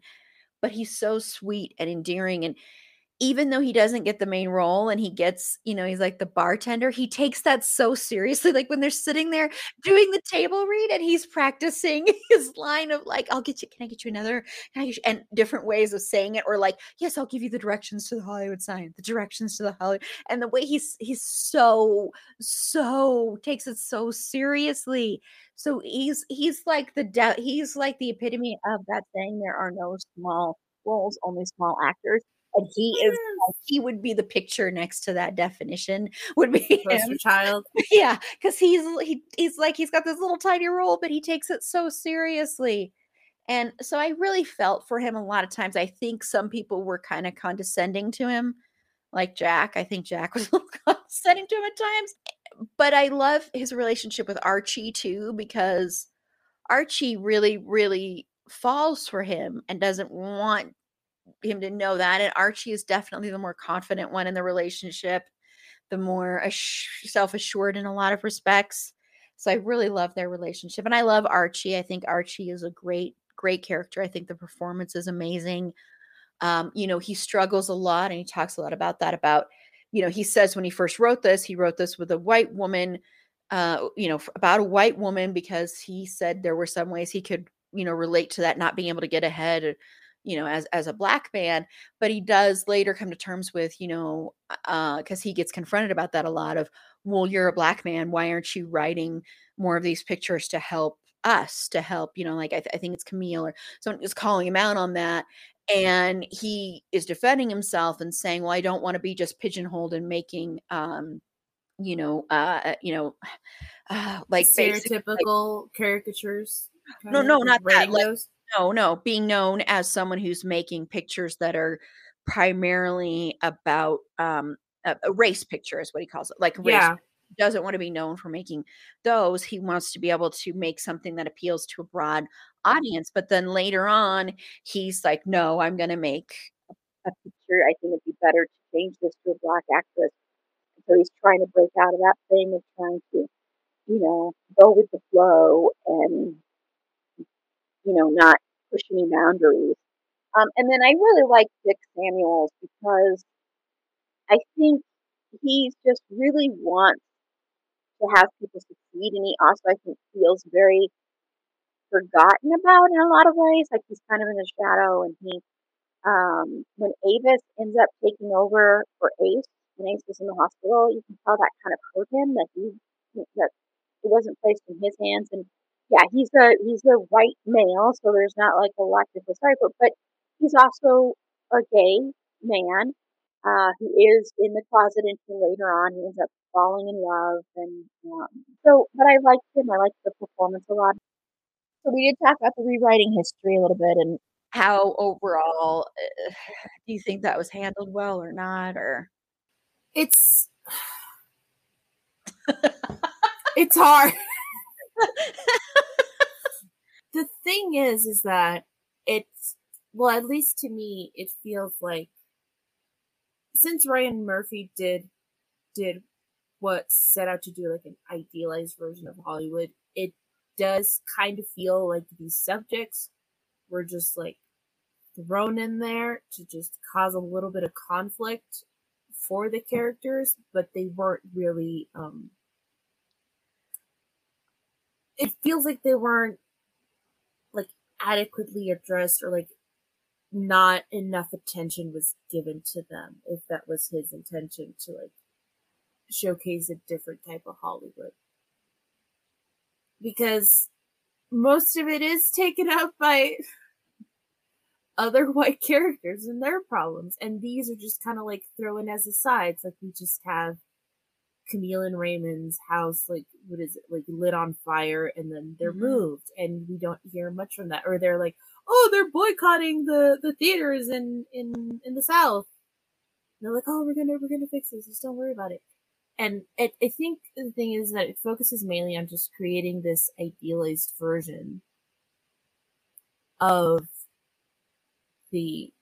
but he's so sweet and endearing and even though he doesn't get the main role and he gets, you know, he's like the bartender, he takes that so seriously. Like when they're sitting there doing the table read and he's practicing [LAUGHS] his line of like, I'll get you, can I get you another? You, and different ways of saying it, or like, yes, I'll give you the directions to the Hollywood sign, the directions to the Hollywood. And the way he's he's so, so takes it so seriously. So he's he's like the de- he's like the epitome of that saying there are no small roles, only small actors and he is uh, he would be the picture next to that definition would be him. child. [LAUGHS] Yeah because he's he, he's like he's got this little tiny role but he takes it so seriously. And so i really felt for him a lot of times. I think some people were kind of condescending to him like jack. I think jack [LAUGHS] was a little condescending to him at times but i love his relationship with archie too because archie really really falls for him and doesn't want him to know that. And Archie is definitely the more confident one in the relationship, the more self assured in a lot of respects. So I really love their relationship. And I love Archie. I think Archie is a great, great character. I think the performance is amazing. Um, you know, he struggles a lot and he talks a lot about that. About, you know, he says when he first wrote this, he wrote this with a white woman, uh, you know, about a white woman because he said there were some ways he could, you know, relate to that not being able to get ahead you know as as a black man but he does later come to terms with you know uh because he gets confronted about that a lot of well you're a black man why aren't you writing more of these pictures to help us to help you know like i, th- I think it's camille or someone is calling him out on that and he is defending himself and saying well i don't want to be just pigeonholed and making um you know uh you know [SIGHS] uh, like stereotypical like, caricatures no no not that like? No, no, being known as someone who's making pictures that are primarily about um a, a race picture is what he calls it. Like race yeah. doesn't want to be known for making those. He wants to be able to make something that appeals to a broad audience. But then later on, he's like, no, I'm going to make a picture. I think it'd be better to change this to a black actress. so he's trying to break out of that thing of trying to, you know, go with the flow and you know, not push any boundaries. Um, and then I really like Dick Samuels because I think he just really wants to have people succeed, and he also I think feels very forgotten about in a lot of ways. Like he's kind of in the shadow, and he um, when Avis ends up taking over for Ace when Ace was in the hospital, you can tell that kind of hurt him that he that it wasn't placed in his hands, and yeah, he's a he's a white male, so there's not like a lot of desire, but, but he's also a gay man uh, who is in the closet until later on he ends up falling in love, and um, so. But I liked him. I liked the performance a lot. So we did talk about the rewriting history a little bit and how overall uh, do you think that was handled well or not, or it's [SIGHS] it's hard. [LAUGHS] the thing is, is that it's, well, at least to me, it feels like since Ryan Murphy did, did what set out to do like an idealized version of Hollywood, it does kind of feel like these subjects were just like thrown in there to just cause a little bit of conflict for the characters, but they weren't really um it feels like they weren't like adequately addressed or like not enough attention was given to them if that was his intention to like showcase a different type of Hollywood. Because most of it is taken up by [LAUGHS] other white characters and their problems. And these are just kind of like thrown as asides. Like we just have Camille and Raymond's house, like what is it, like lit on fire, and then they're mm-hmm. moved, and we don't hear much from that. Or they're like, oh, they're boycotting the the theaters in in in the South. And they're like, oh, we're gonna we're gonna fix this. Just don't worry about it. And it, I think the thing is that it focuses mainly on just creating this idealized version of the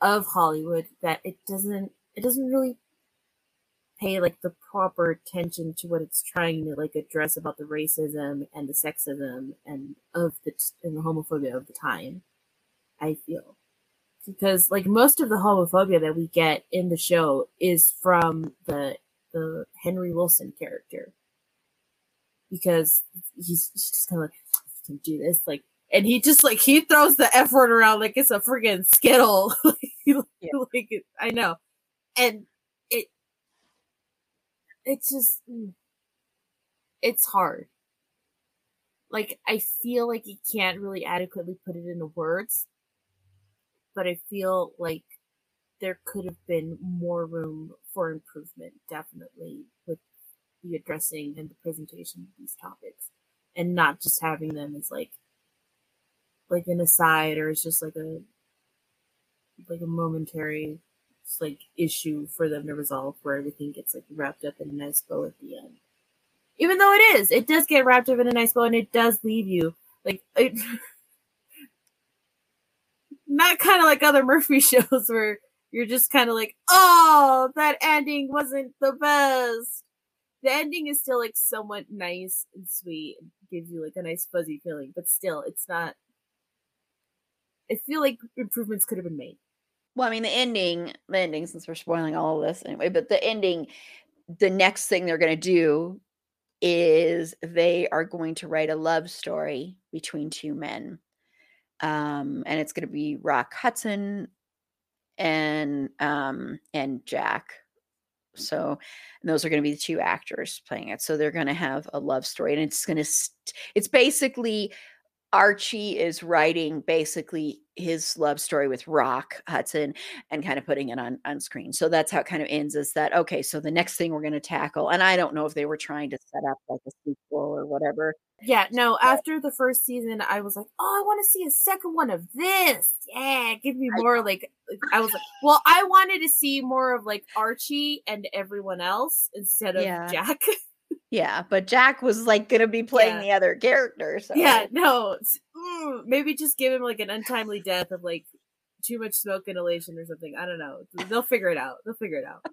of Hollywood that it doesn't it doesn't really pay like the proper attention to what it's trying to like address about the racism and the sexism and of the and the homophobia of the time. I feel because like most of the homophobia that we get in the show is from the the Henry Willson character because he's, just kind of like can do this like and he just like he throws the f word around like it's a friggin' skittle [LAUGHS] like, yeah. like I know and it's just mm, it's hard. Like I feel like you can't really adequately put it into words, but I feel like there could have been more room for improvement, definitely, with the addressing and the presentation of these topics, and not just having them as like like an aside or it's just like a like a momentary like issue for them to resolve where everything gets like wrapped up in a nice bow at the end. Even though it is, it does get wrapped up in a nice bow and it does leave you like it, [LAUGHS] not kind of like other Murphy [LAUGHS] shows where you're just kind of like, oh, that ending wasn't the best. The ending is still like somewhat nice and sweet and gives you like a nice fuzzy feeling, but still, it's not. I feel like improvements could have been made. Well, I mean, the ending, the ending, since we're spoiling all of this anyway, but the ending, the next thing they're going to do is they are going to write a love story between two men. Um, and it's going to be Rock Hudson and um and Jack. So and those are going to be the two actors playing it. So they're going to have a love story and it's going to st- it's basically Archie is writing basically his love story with Rock Hudson and kind of putting it on on screen. So that's how it kind of ends is that okay, so the next thing we're going to tackle and I don't know if they were trying to set up like a sequel or whatever. Yeah, no, but, after the first season I was like, "Oh, I want to see a second one of this." Yeah, give me more like I was like, "Well, I wanted to see more of like Archie and everyone else instead of yeah. Jack." [LAUGHS] Yeah, but Jack was like going to be playing yeah. the other character. So. Yeah, no, mm, maybe just give him like an untimely death of like too much smoke inhalation or something. I don't know. They'll figure it out. They'll figure it out.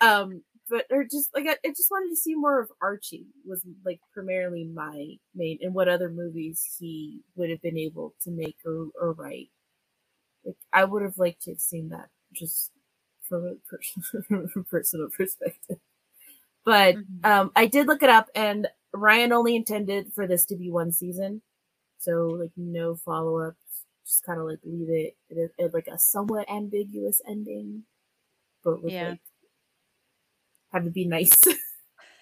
Um, but or just like I, I just wanted to see more of Archie. Was like primarily my main, and what other movies he would have been able to make or or write. Like I would have liked to have seen that just from a per- [LAUGHS] personal perspective. But mm-hmm. um, I did look it up, and Ryan only intended for this to be one season, so like no follow ups. Just kind of like leave it at, like a somewhat ambiguous ending, but with yeah. like have to be nice.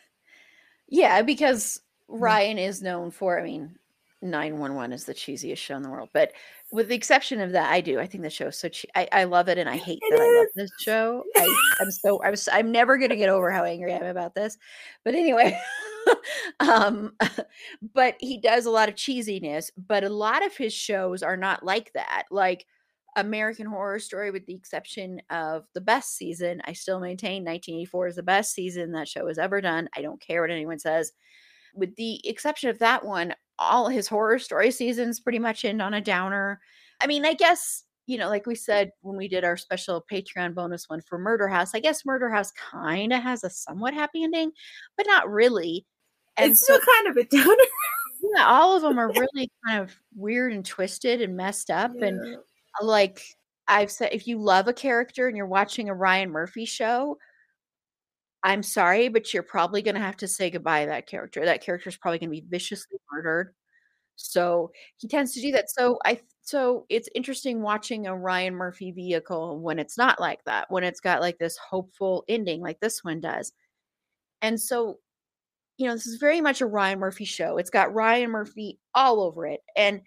[LAUGHS] yeah, because mm-hmm. Ryan is known for. I mean, 911 is the cheesiest show in the world. But with the exception of that, I do. I think the show is so che- I, I love it and I hate it that is. I love this show. I, I'm so I was I'm never gonna get over how angry I am about this. But anyway, [LAUGHS] um [LAUGHS] but he does a lot of cheesiness, but a lot of his shows are not like that. Like American Horror Story, with the exception of the best season, I still maintain 1984 is the best season that show has ever done. I don't care what anyone says. With the exception of that one, all his horror story seasons pretty much end on a downer. I mean, I guess, you know, like we said when we did our special Patreon bonus one for Murder House, I guess Murder House kind of has a somewhat happy ending, but not really. And it's still so, kind of a [LAUGHS] downer. yeah, all of them are really kind of weird and twisted and messed up. Yeah. And like I've said, if you love a character and you're watching a Ryan Murphy show, I'm sorry, but you're probably gonna have to say goodbye to that character. That character is probably gonna be viciously murdered. So he tends to do that. So I so it's interesting watching a Ryan Murphy vehicle when it's not like that, when it's got like this hopeful ending like this one does. And so, you know, this is very much a Ryan Murphy show. It's got Ryan Murphy all over it. And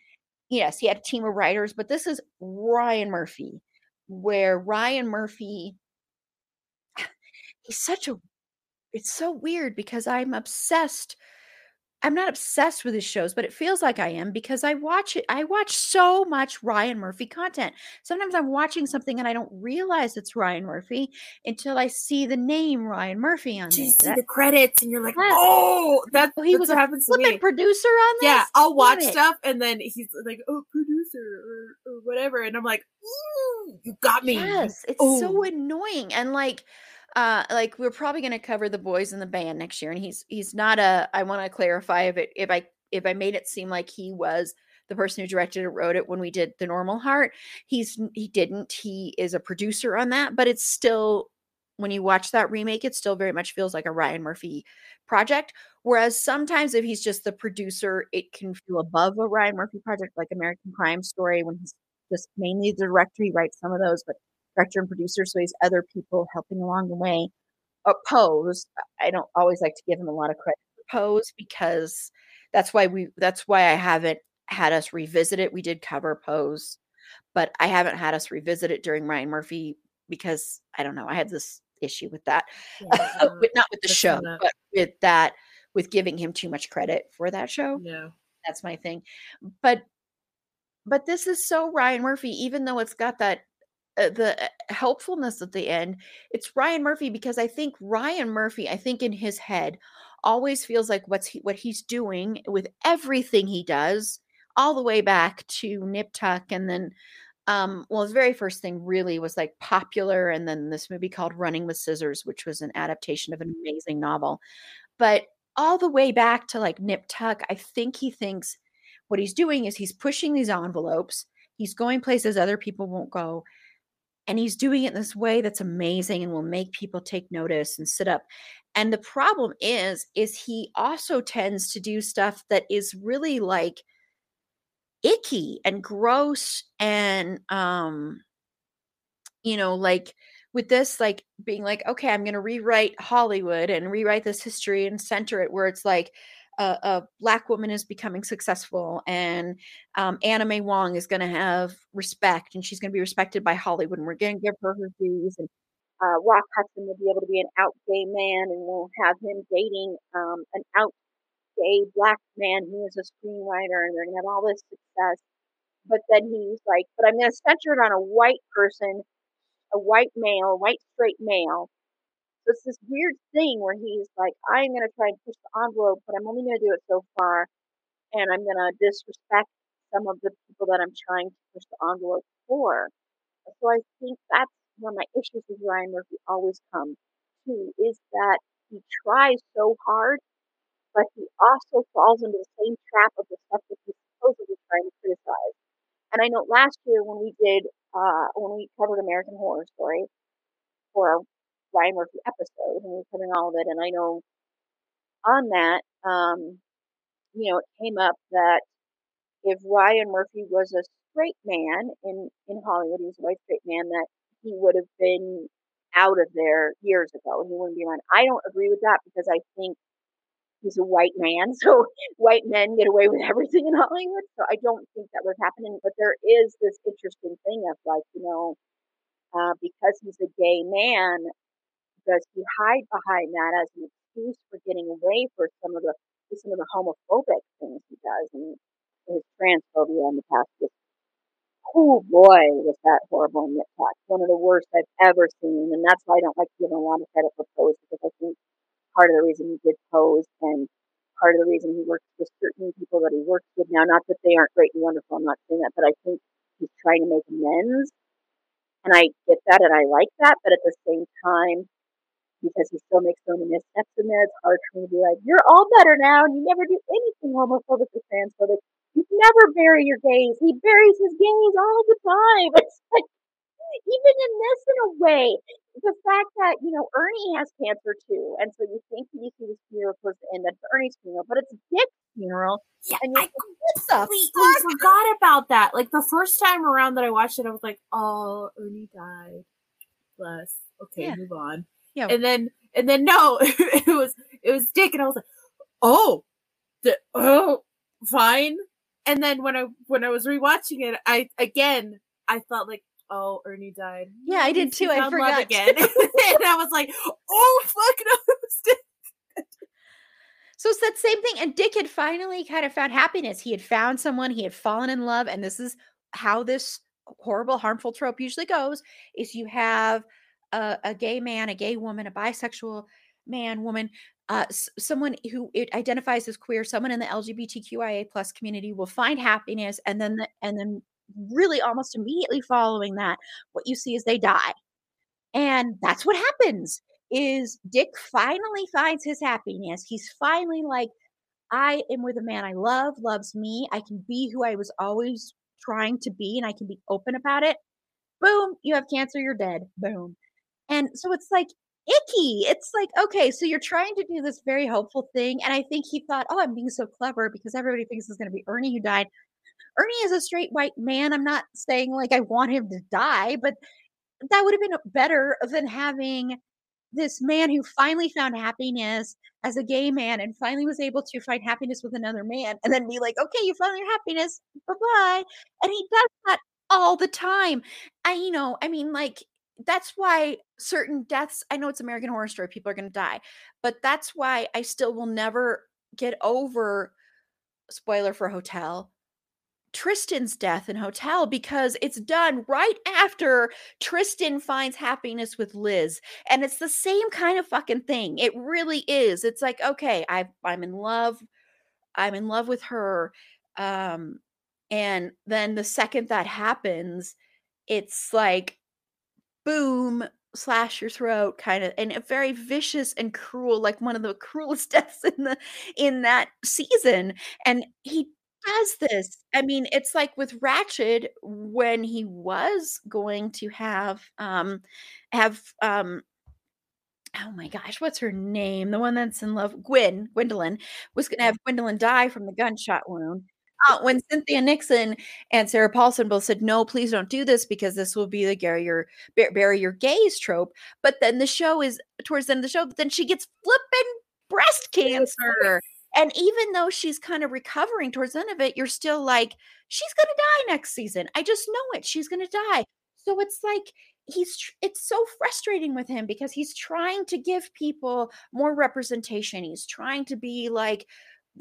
yes, he had a team of writers, but this is Ryan Murphy, where Ryan Murphy such a it's so weird because I'm obsessed I'm not obsessed with his shows, but it feels like I am because I watch it. I watch so much Ryan Murphy content. Sometimes I'm watching mm-hmm. something and I don't realize it's Ryan Murphy until I see the name Ryan Murphy on you see the credits and you're like, yes. oh, that, oh, he was what a happens to me. producer on this. Yeah, I'll watch stuff and then he's like, oh, producer or, or whatever, and I'm like, you got me. Yes, it's oh. so annoying and like uh like we're probably going to cover the boys in the band next year and he's he's not a i want to clarify if it if i if i made it seem like he was the person who directed or wrote it when we did the normal heart. He's he didn't. He is a producer on that but it's still when you watch that remake it still very much feels like a ryan murphy project whereas sometimes if he's just the producer it can feel above a ryan murphy project like american crime story when he's just mainly the director he writes some of those but director and producer, so he's other people helping along the way. Uh, Pose, I don't always like to give him a lot of credit for Pose because that's why we that's why I haven't had us revisit it. We did cover Pose, but I haven't had us revisit it during Ryan Murphy because I don't know. I had this issue with that, yeah, [LAUGHS] not with the show, but with that, with giving him too much credit for that show. Yeah, that's my thing. But but this is so Ryan Murphy, even though it's got that uh, the uh, helpfulness at the end it's ryan murphy because i think ryan murphy i think in his head always feels like what's he, what he's doing with everything he does all the way back to nip tuck and then um well his very first thing really was like popular and then this movie called running with scissors which was an adaptation of an amazing novel. But all the way back to like nip tuck i think he thinks what he's doing is he's pushing these envelopes he's going places other people won't go and he's doing it this way that's amazing and will make people take notice and sit up. And the problem is is he also tends to do stuff that is really like icky and gross and um you know like with this like being like okay i'm going to rewrite hollywood and rewrite this history and center it where it's like a, a black woman is becoming successful and um, Anna May Wong is going to have respect and she's going to be respected by Hollywood and we're going to give her her dues and uh, Rock Hudson will be able to be an out gay man and we'll have him dating um, an out gay black man who is a screenwriter and they're going to have all this success. But then he's like, but I'm going to center it on a white person, a white male, white straight male so it's this weird thing where he's like, I'm going to try and push the envelope, but I'm only going to do it so far. And I'm going to disrespect some of the people that I'm trying to push the envelope for. So I think that's one of my issues with Ryan Murphy always come too, is that he tries so hard, but he also falls into the same trap of the stuff that he's supposedly trying to criticize. And I know last year when we did, uh, when we covered American Horror Story for Ryan Murphy episode, and we are covering all of it. And I know on that, um, you know, it came up that if Ryan Murphy was a straight man in in Hollywood, he was a white straight man, that he would have been out of there years ago. and He wouldn't be around. I don't agree with that because I think he's a white man, [LAUGHS] so white men get away with everything in Hollywood. So I don't think that was happening. But there is this interesting thing of like, you know, uh, because he's a gay man, does he hide behind that as an excuse for getting away for some of the some of the homophobic things he does and his transphobia in the past? Just, oh boy, was that horrible in Talk. One of the worst I've ever seen, and that's why I don't like giving a lot of credit for Pose because I think part of the reason he did Pose and part of the reason he works with certain people that he works with now. Not that they aren't great and wonderful, I'm not saying that, but I think he's trying to make amends. And I get that and I like that, but at the same time, because he still makes so many missteps in there, it's hard for me to be like, you're all better now and you never do anything homophobic or transphobic. You never bury your gays. He buries his gays all the time. [LAUGHS] It's like, even in this, in a way, the fact that you know Ernie has cancer too, and so you think you see this funeral towards the end, that's Ernie's funeral, but it's Dick's funeral. Yeah, and I completely forgot about that. Like the first time around that I watched it, I was like, "Oh, Ernie died." Bless. Okay, yeah. move on. Yeah, and then and then no, [LAUGHS] it was it was Dick, and I was like, "Oh, the oh, fine." And then when I when I was rewatching it, I again I thought like oh, Ernie died. Yeah, I did too. I forgot again, [LAUGHS] and I was like, oh fuck no. [LAUGHS] so it's that same thing. And Dick had finally kind of found happiness. He had found someone. He had fallen in love, and this is how this horrible, harmful trope usually goes: is you have a, a gay man, a gay woman, a bisexual man, woman, uh, someone who identifies as queer, someone in the LGBTQIA plus community will find happiness, and then the, and then really almost immediately following that, what you see is they die. And that's what happens is Dick finally finds his happiness. He's finally like, I am with a man I love, loves me. I can be who I was always trying to be and I can be open about it. Boom, you have cancer, you're dead. Boom. And so it's like icky. It's like, okay, so you're trying to do this very hopeful thing. And I think he thought, oh, I'm being so clever because everybody thinks it's going to be Ernie who died. Ernie is a straight white man. I'm not saying like I want him to die, but that would have been better than having this man who finally found happiness as a gay man and finally was able to find happiness with another man and then be like, okay, you found your happiness. Bye bye. And he does that all the time. I, you know, I mean, like, that's why certain deaths, I know it's American Horror Story, people are going to die, but that's why I still will never get over spoiler for Hotel Tristan's death in Hotel because it's done right after Tristan finds happiness with Liz. And it's the same kind of fucking thing. It really is. It's like, okay, I I'm in love. I'm in love with her. Um and then the second that happens, it's like boom, slash your throat kind of and a very vicious and cruel like one of the [LAUGHS] cruelest [LAUGHS] deaths in the in that season and he does this. I mean, it's like with Ratched when he was going to have um have um oh my gosh, what's her name? The one that's in love, Gwen, Gwendolyn, was going to have Gwendolyn die from the gunshot wound. When Cynthia Nixon and Sarah Paulson both said, "No, please don't do this because this will be the bury your bury your gays trope." But then the show is towards the end of the show, but then she gets flipping breast cancer. And even though she's kind of recovering towards the end of it, you're still like, she's going to die next season. I just know it. She's going to die. So it's like, he's it's so frustrating with him because he's trying to give people more representation he's trying to be like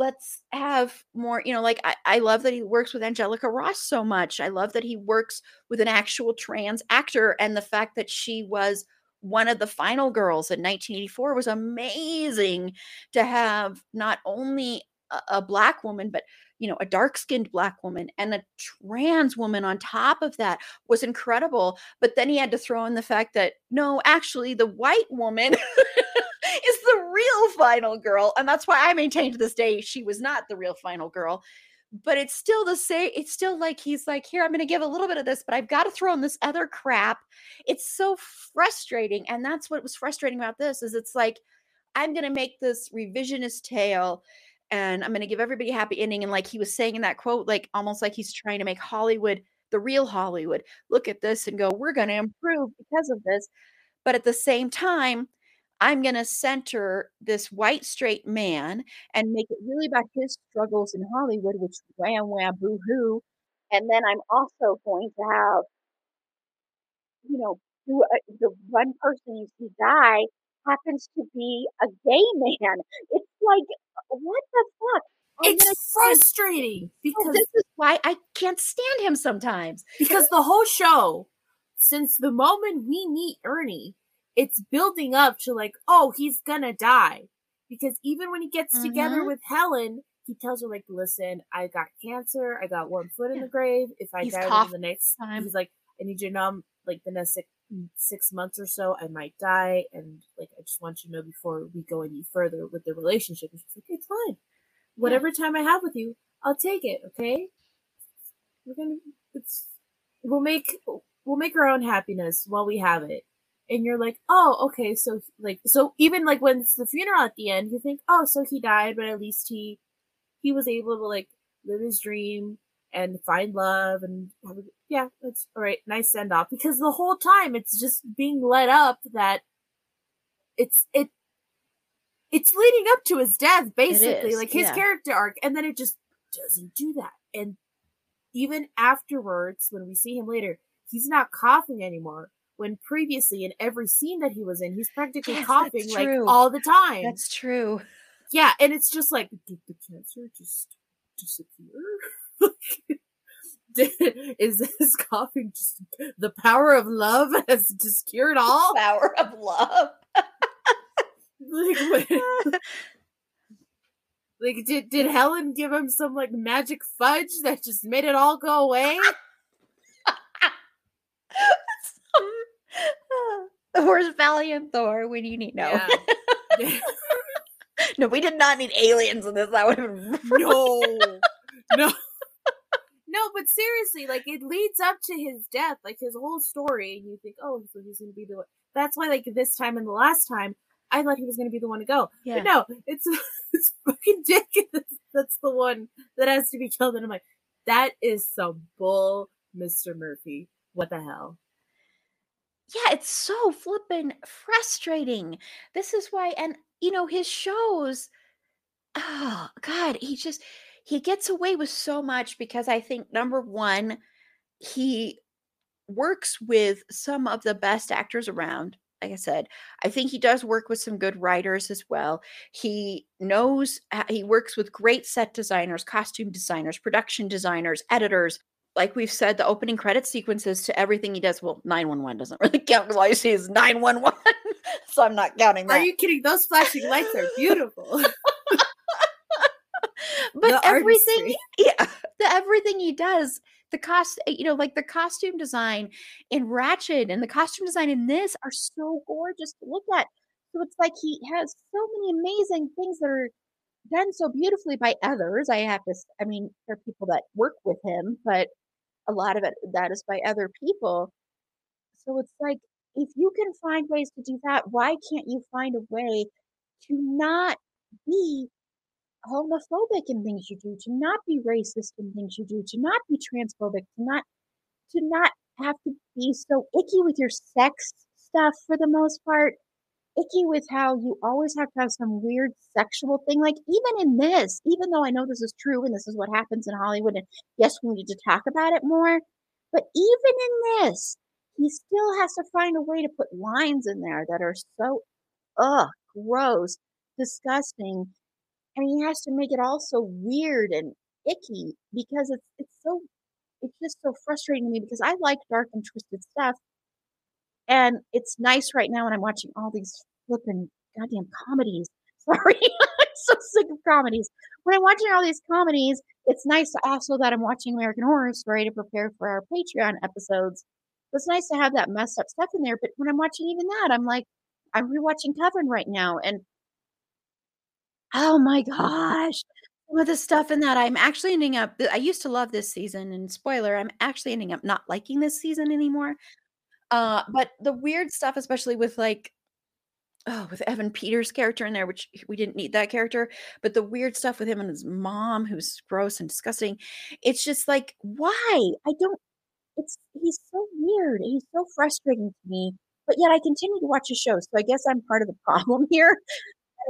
let's have more you know like I, I love that he works with angelica ross so much. I love that he works with an actual trans actor and the fact that she was one of the final girls in 1984 was amazing to have not only a, a black woman but you know a dark skinned black woman and a trans woman on top of that was incredible. But then he had to throw in the fact that no actually the white woman [LAUGHS] final girl and that's why i maintain to this day she was not the real final girl but it's still the same it's still like he's like here i'm going to give a little bit of this but i've got to throw in this other crap. It's so frustrating and that's what was frustrating about this is it's like i'm going to make this revisionist tale and i'm going to give everybody a happy ending and like he was saying in that quote like almost like he's trying to make hollywood the real hollywood. Look at this and go we're going to improve because of this but at the same time I'm going to center this white straight man and make it really about his struggles in Hollywood, which wham wham boo hoo. And then I'm also going to have, you know, uh, the one person you see die happens to be a gay man. [LAUGHS] It's like, what the fuck? I'm it's frustrating because oh, this is why I can't stand him sometimes. Because the whole show, since the moment we meet Ernie, it's building up to like, oh, he's gonna die. Because even when he gets mm-hmm. together with Helen, he tells her like, listen, I got cancer, I got one foot in the grave. If I he's die within the next time, he's like, I need you to know, like the next six, six months or so, I might die, and like I just want you to know before we go any further with the relationship. And she's like, it's fine. Whatever yeah. time I have with you, I'll take it. Okay, we're gonna. It's we'll make we'll make our own happiness while we have it and you're like, oh, okay, so like, so even like when it's the funeral at the end, you think, oh, so he died, but at least he, he was able to like live his dream and find love and yeah, that's all right, nice send off. Because the whole time it's just being led up that it's it, it's leading up to his death, basically, like his yeah. character arc, and then it just doesn't do that. And even afterwards, when we see him later, he's not coughing anymore when previously in every scene that he was in, he's practically yes, coughing like all the time. That's true. Yeah, and it's just like, did the cancer just disappear? [LAUGHS] Is this coughing just the power of love [LAUGHS] has just cured all? power of love. like, like did did Helen give him some like magic fudge that just made it all go away? [LAUGHS] Where's Valiant Thor when you need no? Yeah. [LAUGHS] no, we did not need aliens in this. That would have been no, [LAUGHS] no, no. But seriously, like it leads up to his death, like his whole story, and you think, oh, so he's gonna be the one. That's why, like this time and the last time, I thought he was gonna be the one to go. Yeah. But no, it's it's fucking Dick. That's the one that has to be killed, and I'm like, that is some bull, Mister Murphy. What the hell? Yeah, it's so flippin' frustrating. This is why, and you know, his shows, oh God, he just he gets away with so much because I think number one, he works with some of the best actors around. Like I said, I think he does work with some good writers as well. He knows he works with great set designers, costume designers, production designers, editors, like we've said, the opening credit sequences to everything he does. Well, 911 doesn't [LAUGHS] really count because all you see is 911. [LAUGHS] so I'm not counting that. Are you kidding? Those flashing lights are beautiful. [LAUGHS] but the everything, artistry. yeah, the everything he does, the cost, eh, you know, like the costume design in Ratched and the costume design in this are so gorgeous to look at. So it's like he has so many amazing things that are done so beautifully by others. I have to, I mean, there are people that work with him, but a lot of it that is by other people. So it's like, if you can find ways to do that, why can't you find a way to not be homophobic in things you do, to not be racist in things you do, to not be transphobic, to not to not have to be so icky with your sex stuff for the most part icky with how you always have to have some weird sexual thing. Like even in this, even though I know this is true and this is what happens in Hollywood, and yes, we need to talk about it more. But even in this, he still has to find a way to put lines in there that are so, ugh, gross, disgusting, and he has to make it all so weird and icky because it's it's so it's just so frustrating to me because I like dark and twisted stuff. And it's nice right now when I'm watching all these flipping goddamn comedies. [LAUGHS] Sorry, I'm so sick of comedies. When I'm watching all these comedies, it's nice to also that I'm watching American Horror Story to prepare for our Patreon episodes. It's nice to have that messed up stuff in there. But when I'm watching even that, I'm like, I'm rewatching Coven right now, and oh my gosh, some of the stuff in that I'm actually ending up. I used to love this season, and spoiler, I'm actually ending up not liking this season anymore. Uh, but the weird stuff, especially with like oh, with Evan Peters' character in there, which we didn't need that character, but the weird stuff with him and his mom, who's gross and disgusting. It's just like, why? I don't. It's he's so weird. He's so frustrating to me. but yet I continue to watch his show. So I guess I'm part of the [LAUGHS] problem here.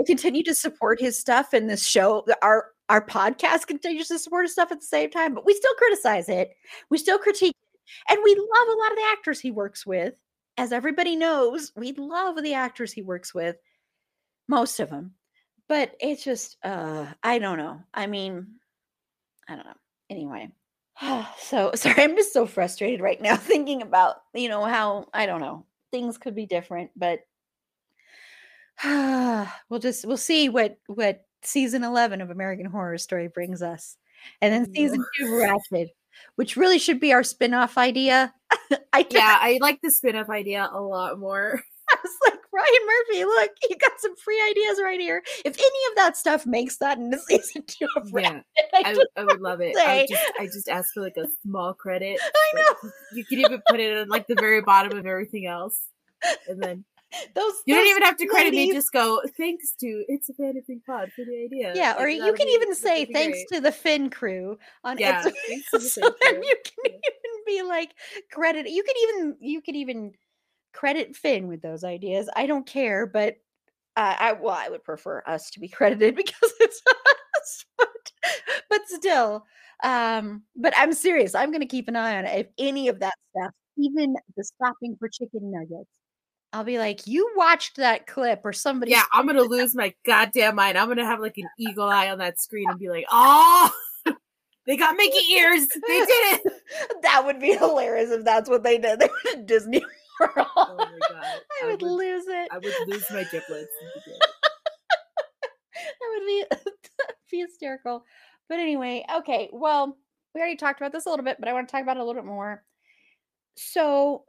I continue to support his stuff and this show. Our our podcast continues to support his stuff at the same time, but we still criticize it. We still critique it. And we love a lot of the actors he works with. As everybody knows, we love the actors he works with. Most of them. But it's just uh I don't know. I mean, I don't know. Anyway. [SIGHS] So [LAUGHS] sorry, I'm just so frustrated right now [LAUGHS] thinking about, you know, how I don't know, things could be different, but [SIGHS] we'll just we'll see what what season 11 of American Horror Story brings us. And then season 2 Ratched, which really should be our spin-off idea. [LAUGHS] I yeah, I like the spin-off idea a lot more. [LAUGHS] I was like, Ryan Murphy, look, you got some free ideas right here. If any of that stuff makes that into season two of Ratched, yeah, [LAUGHS] I, I, would love it. I just, I just ask for like a small credit. I know. Like, you could even put it at like the very bottom of everything else. And then [LAUGHS] those you those don't even have to credit ladies. me. Just go thanks to it's a fantasy pod for the idea. Yeah, or you can even say thanks great. to the Finn crew on yeah, it's [LAUGHS] so then you can yeah. even be like credit. You can even you could even credit Finn with those ideas. I don't care, but uh, I well I would prefer us to be credited [LAUGHS] because it's us, but but still. Um, but I'm serious. I'm going to keep an eye on it. If any of that stuff, even the stopping for chicken nuggets I'll be like, you watched that clip or somebody. Yeah, I'm gonna lose my goddamn mind. I'm gonna have like an eagle eye on that screen and be like, oh, [LAUGHS] they got Mickey ears. They [LAUGHS] did it. that would be hilarious if that's what they did. [LAUGHS] They were at Disney World. Oh my god, I, I would, would, lose it. I would lose my giblets. that would be be hysterical. But anyway, okay. Well, we already talked about this a little bit, but I want to talk about it a little bit more. So.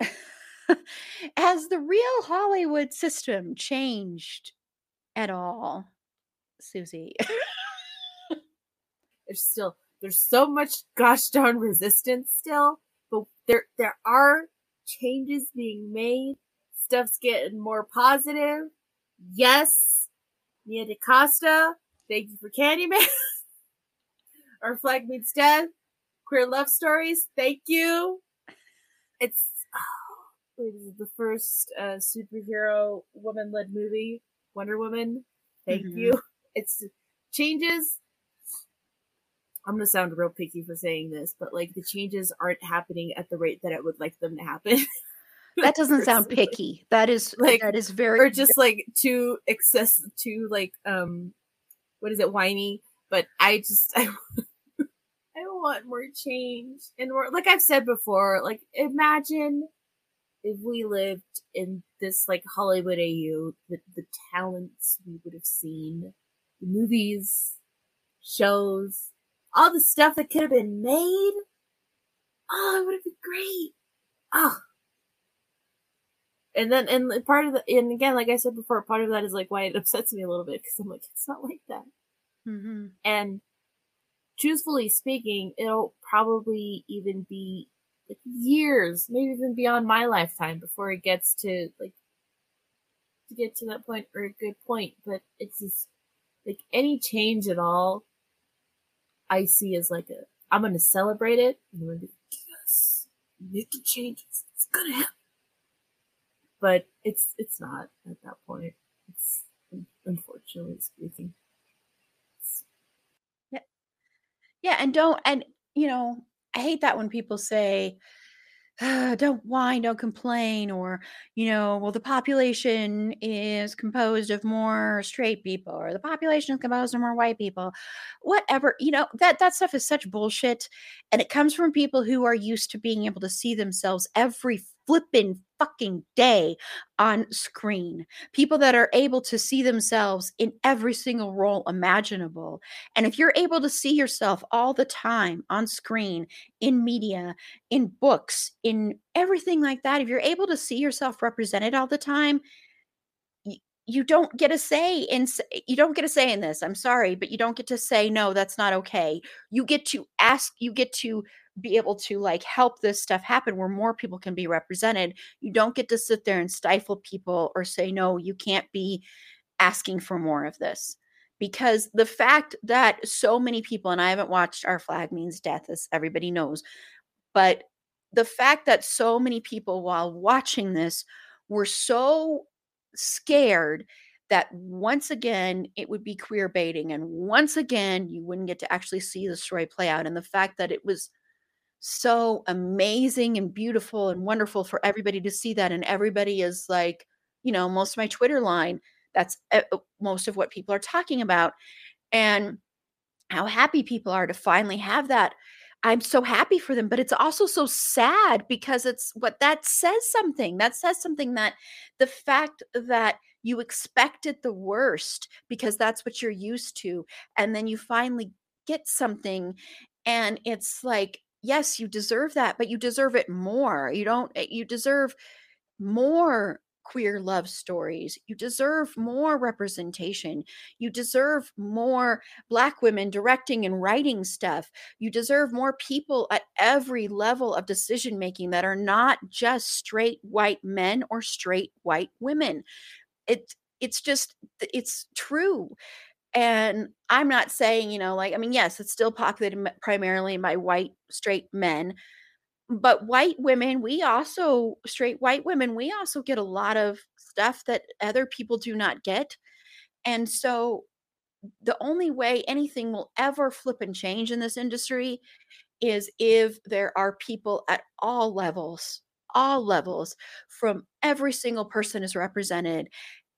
[LAUGHS] Has the real Hollywood system changed at all, Susie? [LAUGHS] there's still there's so much gosh darn resistance still, but there there are changes being made. Stuff's getting more positive. Yes, Nia DaCosta, thank you for Candyman. [LAUGHS] Our flag means death. Queer love stories, thank you. It's the first uh, superhero woman led movie, Wonder Woman. Thank mm-hmm. you. [LAUGHS] It's changes. I'm gonna sound real picky for saying this, but like the changes aren't happening at the rate that I would like them to happen. [LAUGHS] that doesn't sound picky. That is like that is very or just like too excess, too like um, what is it, whiny? But I just [LAUGHS] I. I want more change and more like I've said before, like imagine if we lived in this like Hollywood AU, the, the talents we would have seen, the movies, shows, all the stuff that could have been made. Oh, it would have been great. Oh. And then, and part of the, and again, like I said before, part of that is like why it [LAUGHS] upsets me a little bit because I'm like, it's not like that. Mm-hmm. And truthfully speaking, it'll probably even be like years, maybe even beyond my lifetime before it gets to like to get to that point or a good point. But it's just like any change at all, I see as like a I'm gonna celebrate it. I'm gonna be yes, making changes. It's gonna happen. But it's it's not at that point. It's unfortunately speaking. yeah, yeah, and don't and you know I hate that when people say, "Ah, don't whine, don't complain, or, you know, well, the population is composed of more straight people, or the population is composed of more white people. Whatever, you know, that that stuff is such bullshit. And it comes from people who are used to being able to see themselves every flipping fucking day on screen. People that are able to see themselves in every single role imaginable. And if you're able to see yourself all the time on screen, in media, in books, in everything like that, if you're able to see yourself represented all the time, you don't get a say in you don't get a say in this i'm sorry but you don't get to say no that's not okay you get to ask you get to be able to like help this stuff happen where more people can be represented. You don't get to sit there and stifle people or say, no, you can't be asking for more of this. Because the fact that so many people, and I haven't watched Our Flag Means Death, as everybody knows, but the fact that so many people, while watching this, were so scared that once again it would be queer baiting and once again you wouldn't get to actually see the story play out and the fact that it was so amazing and beautiful and wonderful for everybody to see that and everybody is like you know most of my twitter line that's uh, most of what people are talking about and how happy people are to finally have that. I'm so happy for them but it's also so sad because it's what that says something. That says something that the fact that you expected the worst because that's what you're used to and then you finally get something and it's like yes, you deserve that, but you deserve it more. You don't, eh, you deserve more queer love stories. You deserve more representation. You deserve more Black women directing and writing stuff. You deserve more people at every level of decision making that are not just straight white men or straight white women. It, it's just, it's true and i'm not saying you know like i mean yes it's still populated primarily by white straight men but white women we also straight white women we also get a lot of stuff that other people do not get. And so the only way anything will ever flip and change in this industry is if there are people at all levels all levels from every single person is represented.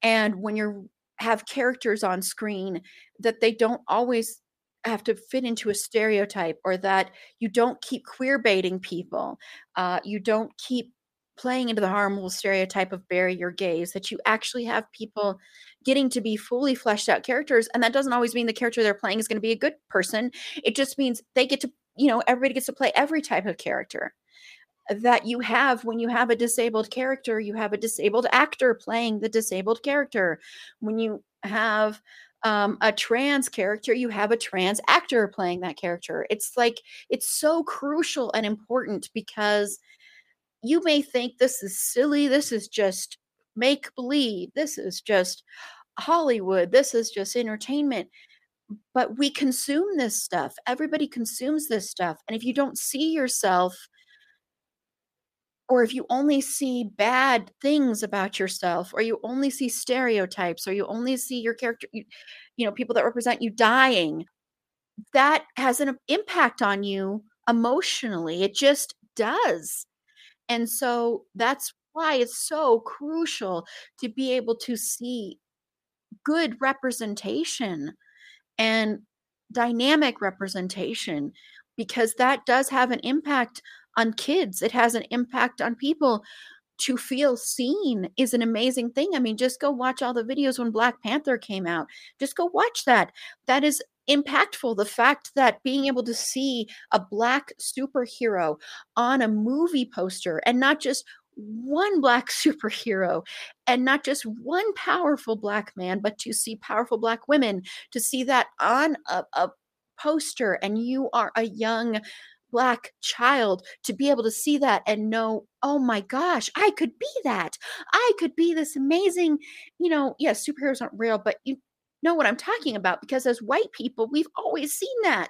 And when you're have characters on screen that they don't always have to fit into a stereotype or that you don't keep queer baiting people uh, you don't keep playing into the harmful stereotype of bury your gays that you actually have people getting to be fully fleshed out characters and that doesn't always mean the character they're playing is going to be a good person. It just means they get to you know everybody gets to play every type of character that you have when you have a disabled character you have a disabled actor playing the disabled character. When you have um, a trans character you have a trans actor playing that character. It's like it's so crucial and important because you may think this is silly. This is just make believe. This is just hollywood. This is just entertainment. But we consume this stuff. Everybody consumes this stuff. And if you don't see yourself or if you only see bad things about yourself or you only see stereotypes or you only see your character you, you know people that represent you dying that has an impact on you emotionally it just does. And so that's why it's so crucial to be able to see good representation and dynamic representation because that does have an impact on kids it has an impact on people to feel seen is an amazing thing. I mean, just go watch all the videos when Black Panther came out. Just go watch that. That is impactful. The fact that being able to see a Black superhero on a movie poster and not just one Black [LAUGHS] superhero and not just one powerful Black man, but to see powerful Black women, to see that on a, a poster and you are a young black child to be able to see that and know oh my gosh i could be that. I could be this amazing you know yes superheroes aren't real but you know what i'm talking about because as white people we've always seen that.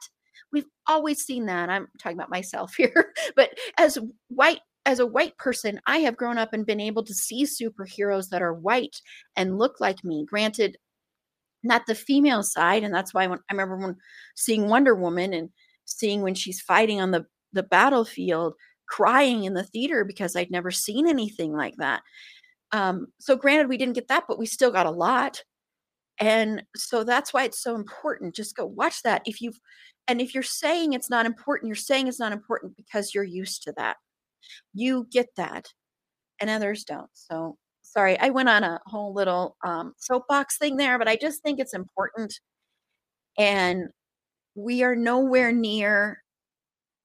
We've always seen that. I'm talking about myself [LAUGHS] here but as white as a white person i have grown up and been able to see superheroes that are white and look like me. Granted not the female side and that's why when i remember when seeing wonder woman and seeing when she's fighting on the the battlefield crying in the theater because I'd never seen anything like that. Um, so granted we didn't get that, but we still got a lot. And so that's why it's so important. Just go watch that. If you've and if you're saying it's not important, you're saying it's not important because you're used to that. You get that. And others don't. So sorry, I went on a whole little um, soapbox thing there, but I just think it's important. And we are nowhere near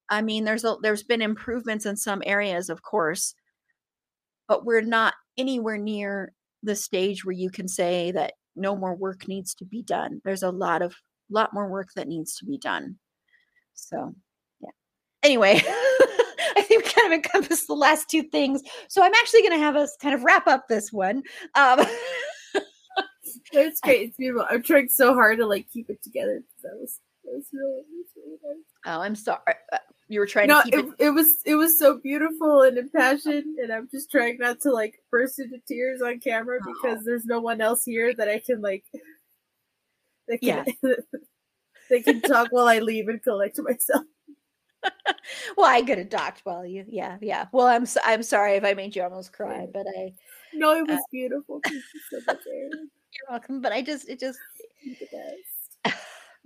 I mean, there's a there's been improvements in some areas, of course, but we're not anywhere near the stage where you can say that no more work needs to be done. There's a lot of lot more work that needs to be done. So, yeah. Anyway, [LAUGHS] I think we kind of encompassed the last two things. So I'm actually going to have us kind of wrap up this one. Um, [LAUGHS] it's great. It's beautiful. I'm trying so hard to like keep it together. That really, really nice. Oh, I'm sorry. Uh, you were trying no, to keep it, it, it was it was so beautiful and impassioned, and I'm just trying not to like burst into tears on camera because oh. there's no one else here that I can like. They can, yeah. [LAUGHS] they can talk while I leave and collect myself. [LAUGHS] well, I could have talked while you. Yeah, yeah. Well, I'm so, I'm sorry if I made you almost cry, but I. No, it was uh, beautiful. [LAUGHS] You're welcome. But I just, it just.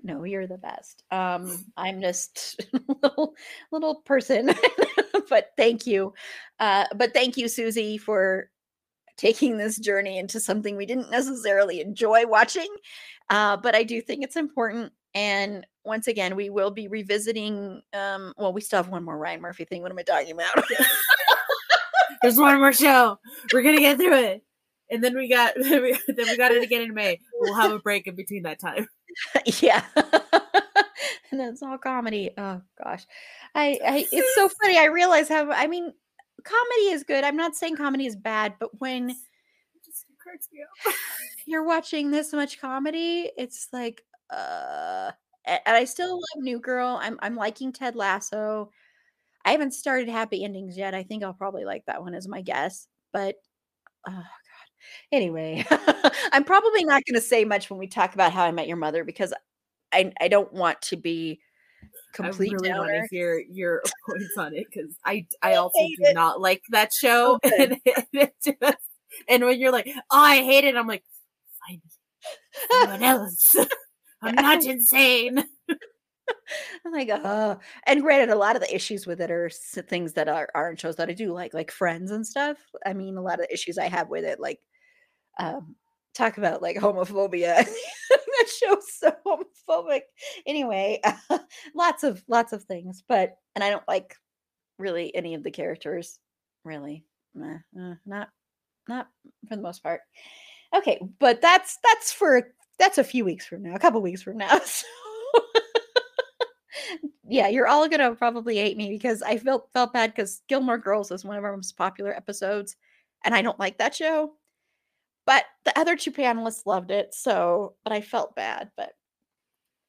No, you're the best. Um, I'm just a [LAUGHS] little little person, [LAUGHS] but thank you. Uh, but thank you, Susie, for taking this journey into something we didn't necessarily enjoy watching. Uh, but I do think it's important. And once again, we will be revisiting. Um, well, we still have one more Ryan Murphy thing. What am I talking about? There's one more show. We're gonna get through it, and then we got [LAUGHS] then we got it again in May. We'll have a break in between that time. [LAUGHS] yeah. [LAUGHS] and it's all comedy. Oh gosh. I, I it's so funny. I realize how I mean comedy is good. I'm not saying comedy is bad, but when you're watching this much comedy, it's like uh and I still love New Girl. I'm I'm liking Ted Lasso. I haven't started Happy Endings yet. I think I'll probably like that one as my guess. But oh. Anyway, [LAUGHS] I'm probably not going to say much when we talk about How I Met Your Mother because I I don't want to be complete. I really want to hear your [LAUGHS] points on it because I I [LAUGHS] also do it. not like that show, okay. Oh, and, just, and when you're like, oh, I hate it, I'm like, find someone else. I'm not insane. I'm like, oh, and granted, a lot of the issues with it are things that are aren't shows that I do like, like Friends and stuff. I mean, a lot of the issues I have with it, like, um, talk about like homophobia. [LAUGHS] that show's so homophobic. Anyway, uh, [LAUGHS] lots of lots of things, but and I don't like really any of the characters. Really, uh, not not for the most part. Okay, but that's that's for that's a few weeks from now, a couple weeks from now. [LAUGHS] So yeah, you're all gonna probably hate me because I felt felt bad because Gilmore Girls is one of our most popular episodes, and I don't like that show. But the other two panelists loved it, so but I felt bad. But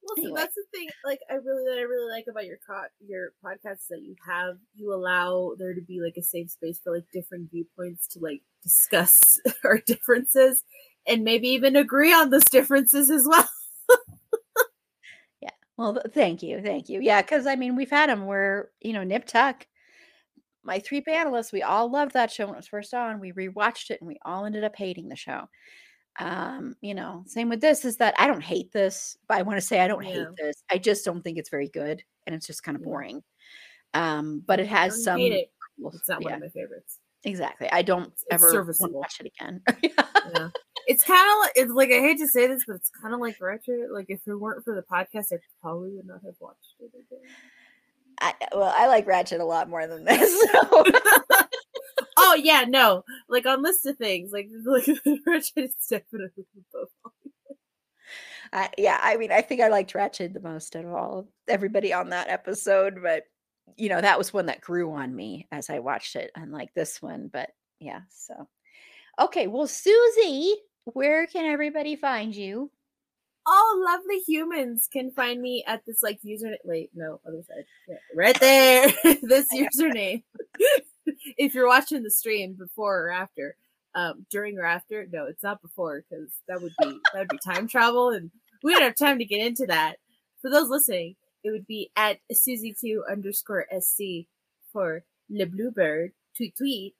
well, anyway. so that's the thing. Like I really that I really like about your co- your podcast is that you have. You allow there to be like a safe space for like different viewpoints to like discuss [LAUGHS] our differences and maybe even agree on those differences as well. yeah. Well, thank you, thank you. Yeah, because I mean we've had them where you know Nip Tuck my three panelists, we all loved that show when it was first on. We rewatched it and we all ended up hating the show. Um, you know, same with this is that I don't hate this, but I want to say I don't yeah. hate this. I just don't think it's very good and it's just kind of boring. Um, but it has some it. it's not yeah. one of my favorites. Exactly. I don't it's ever watch it again. [LAUGHS] yeah. It's kind of like, it's like I hate to say this, but it's kind of like Ratched. Like if it weren't for the podcast, I probably would not have watched it again. I, well, I like Ratched a lot more than this. [LAUGHS] So. [LAUGHS] oh yeah, no, like on list of things, like [LAUGHS] like Ratched is definitely above. I, yeah, I mean, I think I liked Ratched the most out of all everybody on that episode, but you know, that was one that grew on me as I watched it, unlike this one. But yeah, so okay, well, Susie, where can everybody find you? All lovely humans can find me at this like username. Wait, no, other side. Yeah, right there. [LAUGHS] this username. [LAUGHS] if you're watching the stream before or after, um, during or after, no, it's not before because that would be that would be time travel, and we don't have time to get into that. For those listening, it would be at Susie Q underscore SC for Le Bluebird tweet tweet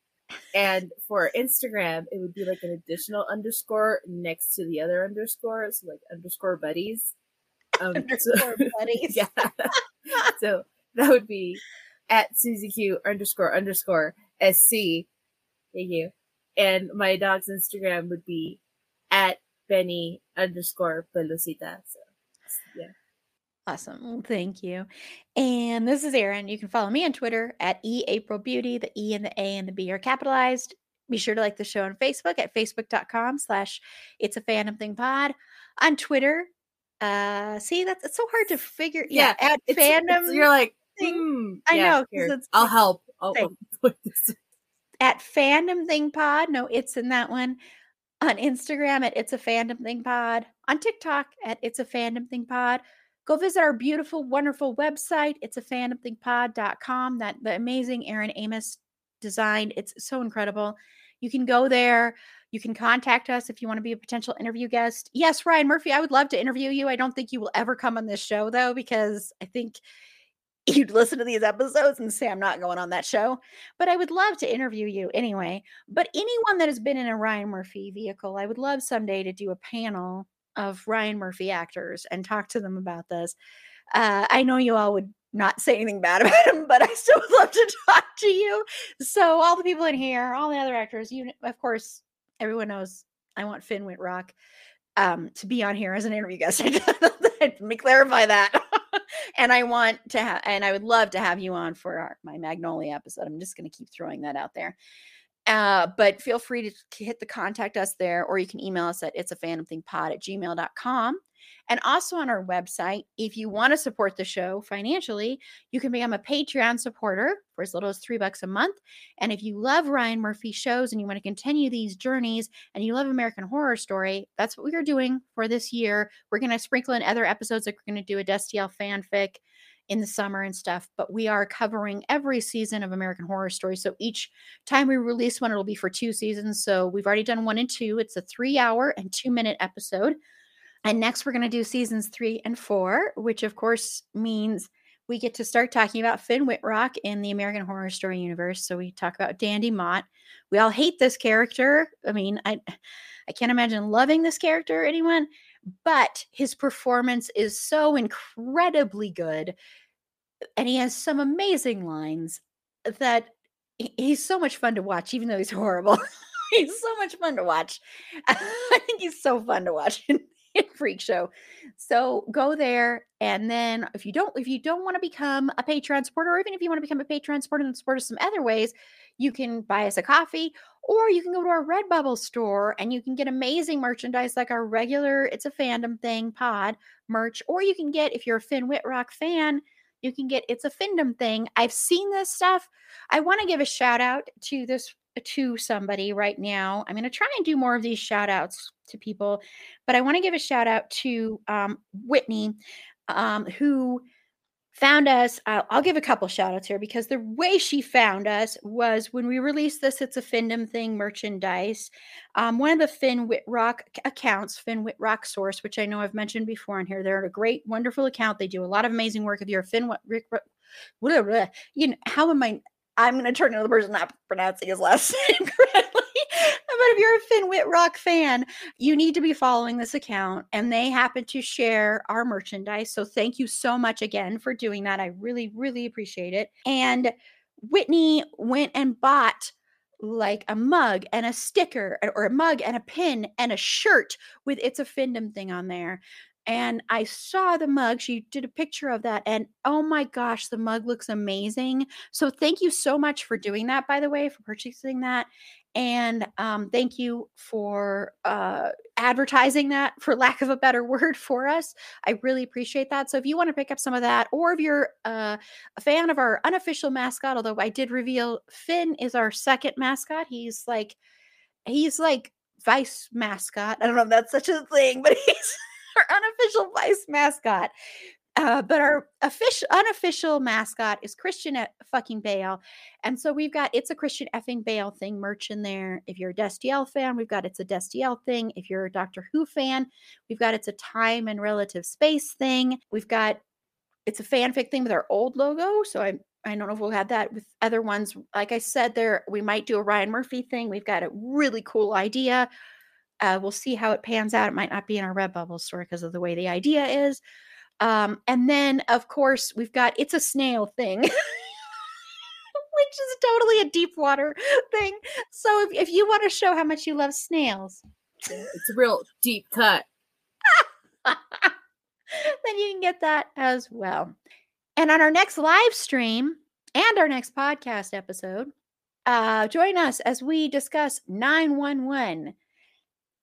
and for Instagram, it would be like an additional underscore next to the other underscore, so like underscore buddies. Um, underscore so, buddies. [LAUGHS] yeah. so that would be at Susie Q underscore underscore SC. Thank you. And my dog's Instagram would be at Benny underscore Pelucita. So. Awesome. thank you. And this is Erin. You can follow me on Twitter at eAprilBeauty. The E and the A and the B are capitalized. Be sure to like the show on Facebook at facebook.com slash it's a fandom thing pod. On Twitter, uh see that's it's so hard to figure. Yeah, yeah at it's, fandom. It's, you're like, hmm, I yeah, know. Here, I'll help. I'll, [LAUGHS] at fandom thing pod. No, it's in that one. On Instagram at it's a fandom thing pod. On TikTok at it's a fandom thing pod go visit our beautiful, wonderful website. It's a fandomthingpod.com that the amazing Aaron Amos designed. It's so incredible. You can go there. You can contact us if you want to be a potential interview guest. Yes, Ryan Murphy, I would love to interview you. I don't think you will ever come on this show though, because I think [LAUGHS] you'd listen to these episodes and say I'm not going on that show. But I would love to interview you anyway. But anyone that has been in a Ryan Murphy vehicle, I would love someday to do a panel of Ryan Murphy actors and talk to them about this. Uh, I know you all would not say anything bad [LAUGHS] about him, but I still would love to [LAUGHS] talk to you. So all the people in here, all the other actors, you of course, everyone knows I want Finn Wittrock um, to be on here as an interview guest. [LAUGHS] Let me clarify that. and I want to have, and I would love to have you on for our, my Magnolia episode. I'm just going to keep throwing that out there. Uh, but feel free to hit the contact us there, or you can email us at it's a fandom thing pod at gmail.com. And also on our website, if you want to support the show financially, you can become a Patreon supporter for as little as three bucks a month. And if you love Ryan Murphy shows and you want to continue these journeys and you love American Horror Story, that's what we are doing for this year. We're going to sprinkle in other episodes, like we're going to do a Destiel fanfic in the summer and stuff, but we are covering every season of American Horror Story. So each time we release one, it'll be for two seasons. So we've already done one and two. It's a three hour and two minute episode. And next, we're going to do seasons three and four, which of course means we get to start talking about Finn Wittrock in the American Horror Story universe. So we talk about Dandy Mott. We all hate this character. I mean, I I can't imagine loving this character, anyone, but his performance is so incredibly good. And he has some amazing lines that he's so much fun to watch, even though he's [LAUGHS] horrible. he's so much fun to watch. [LAUGHS] I think he's so fun to watch. [LAUGHS] In freak show so go there and then if you don't if you don't want to become a patreon supporter or even if you want to become a patreon supporter and support us some other ways you can buy us a coffee or you can go to our redbubble store and you can get amazing merchandise like our regular it's a fandom thing pod merch or you can get if you're a finn wittrock fan you can get it's a fandom thing i've seen this stuff i want to give a shout out to this to somebody right now. I'm going to try and do more of these shout outs to people, but I want to give a shout out to um, Whitney, um, who found us. I'll, I'll, give a couple shout outs here because the way she found us was when we released this It's a Findom Thing merchandise. Um, one of the Finn Wittrock accounts, Finn Wittrock Source, which I know I've mentioned before on here, they're a great, wonderful account. They do a lot of amazing work. If you're a Finn Rick, you know, how am I? I'm going to turn into the person not pronouncing his last [LAUGHS] name. But if you're a Finn Wittrock fan, you need to be following this account, and they happen to share our merchandise. So thank you so much again for doing that. I really, really appreciate it. And Whitney went and bought like a mug and a sticker or a mug and a pin and a shirt with it's a findom thing on there and I saw the mug. She did a picture of that, and oh my gosh, the mug looks amazing. So, thank you so much for doing that, by the way, for purchasing that. And um, thank you for uh, advertising that, [LAUGHS] for lack of a better word, for us. I really appreciate that. So, if you want to pick up some of that, or if you're uh, a fan of our unofficial mascot, although I did reveal Finn is our second mascot, he's like, he's like vice mascot. I don't know if that's such a thing, but [LAUGHS] he's our unofficial vice mascot. Uh, but our official unofficial mascot is Christian at fucking Bale. And so we've got it's a Christian effing Bale thing merch in there. If you're a Destiel fan, we've got it's a Destiel thing. If you're a Doctor Who fan, we've got it's a time and relative space thing. We've got it's a fanfic thing with our old logo. So I I don't know if we'll have that with other ones. Like I said, there we might do a Ryan Murphy thing. We've got a really cool idea uh, we'll see how it pans out. It might not be in our Redbubble store because of the way the idea is. Um, and then, of course, we've got It's a Snail thing. [LAUGHS] which is totally a deep water thing. So if, if you want to show how much you love snails, it's a real deep cut. [LAUGHS] then you can get that as well. And on our next live stream and our next podcast episode, uh, join us as we discuss 911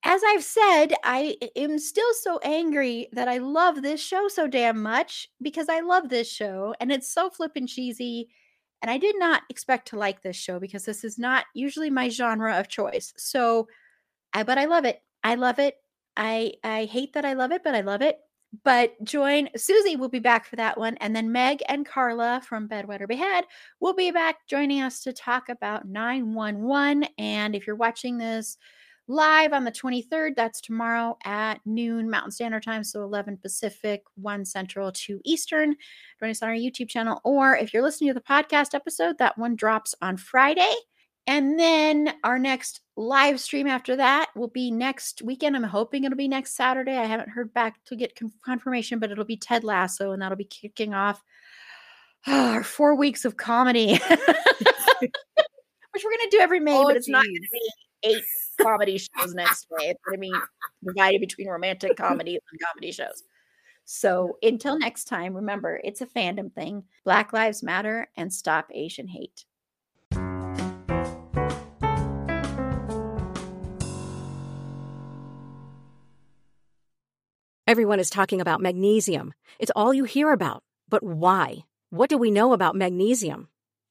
as I've said, I am still so angry that I love this show so damn much because I love this show and it's so flippin' cheesy. And I did not expect to like this show because this is not usually my genre of choice. So, I but I love it. I love it. I I hate that I love it, but I love it. But join Susie will be back for that one. And then Meg and Carla from Bedwetter Behead will be back joining us to talk about 911. And if you're watching this live on the 23rd, that's tomorrow at noon Mountain Standard Time. So 11 Pacific, 1 Central, 2 Eastern. Join us on our YouTube channel. Or if you're listening to the podcast episode, that one drops on Friday. And then our next live stream after that will be next weekend. I'm hoping it'll be next Saturday. I haven't heard back to get confirmation, but it'll be Ted Lasso, and that'll be kicking off [SIGHS] our four weeks of comedy, [LAUGHS] [LAUGHS] which we're going to do every May, oh, but it's geez. not going to be eight comedy shows next May. It's going to divided between romantic comedy and comedy shows. So until next time, remember it's a fandom thing. Black Lives Matter and stop Asian hate. Everyone is talking about magnesium. It's all you hear about. But why? What do we know about magnesium?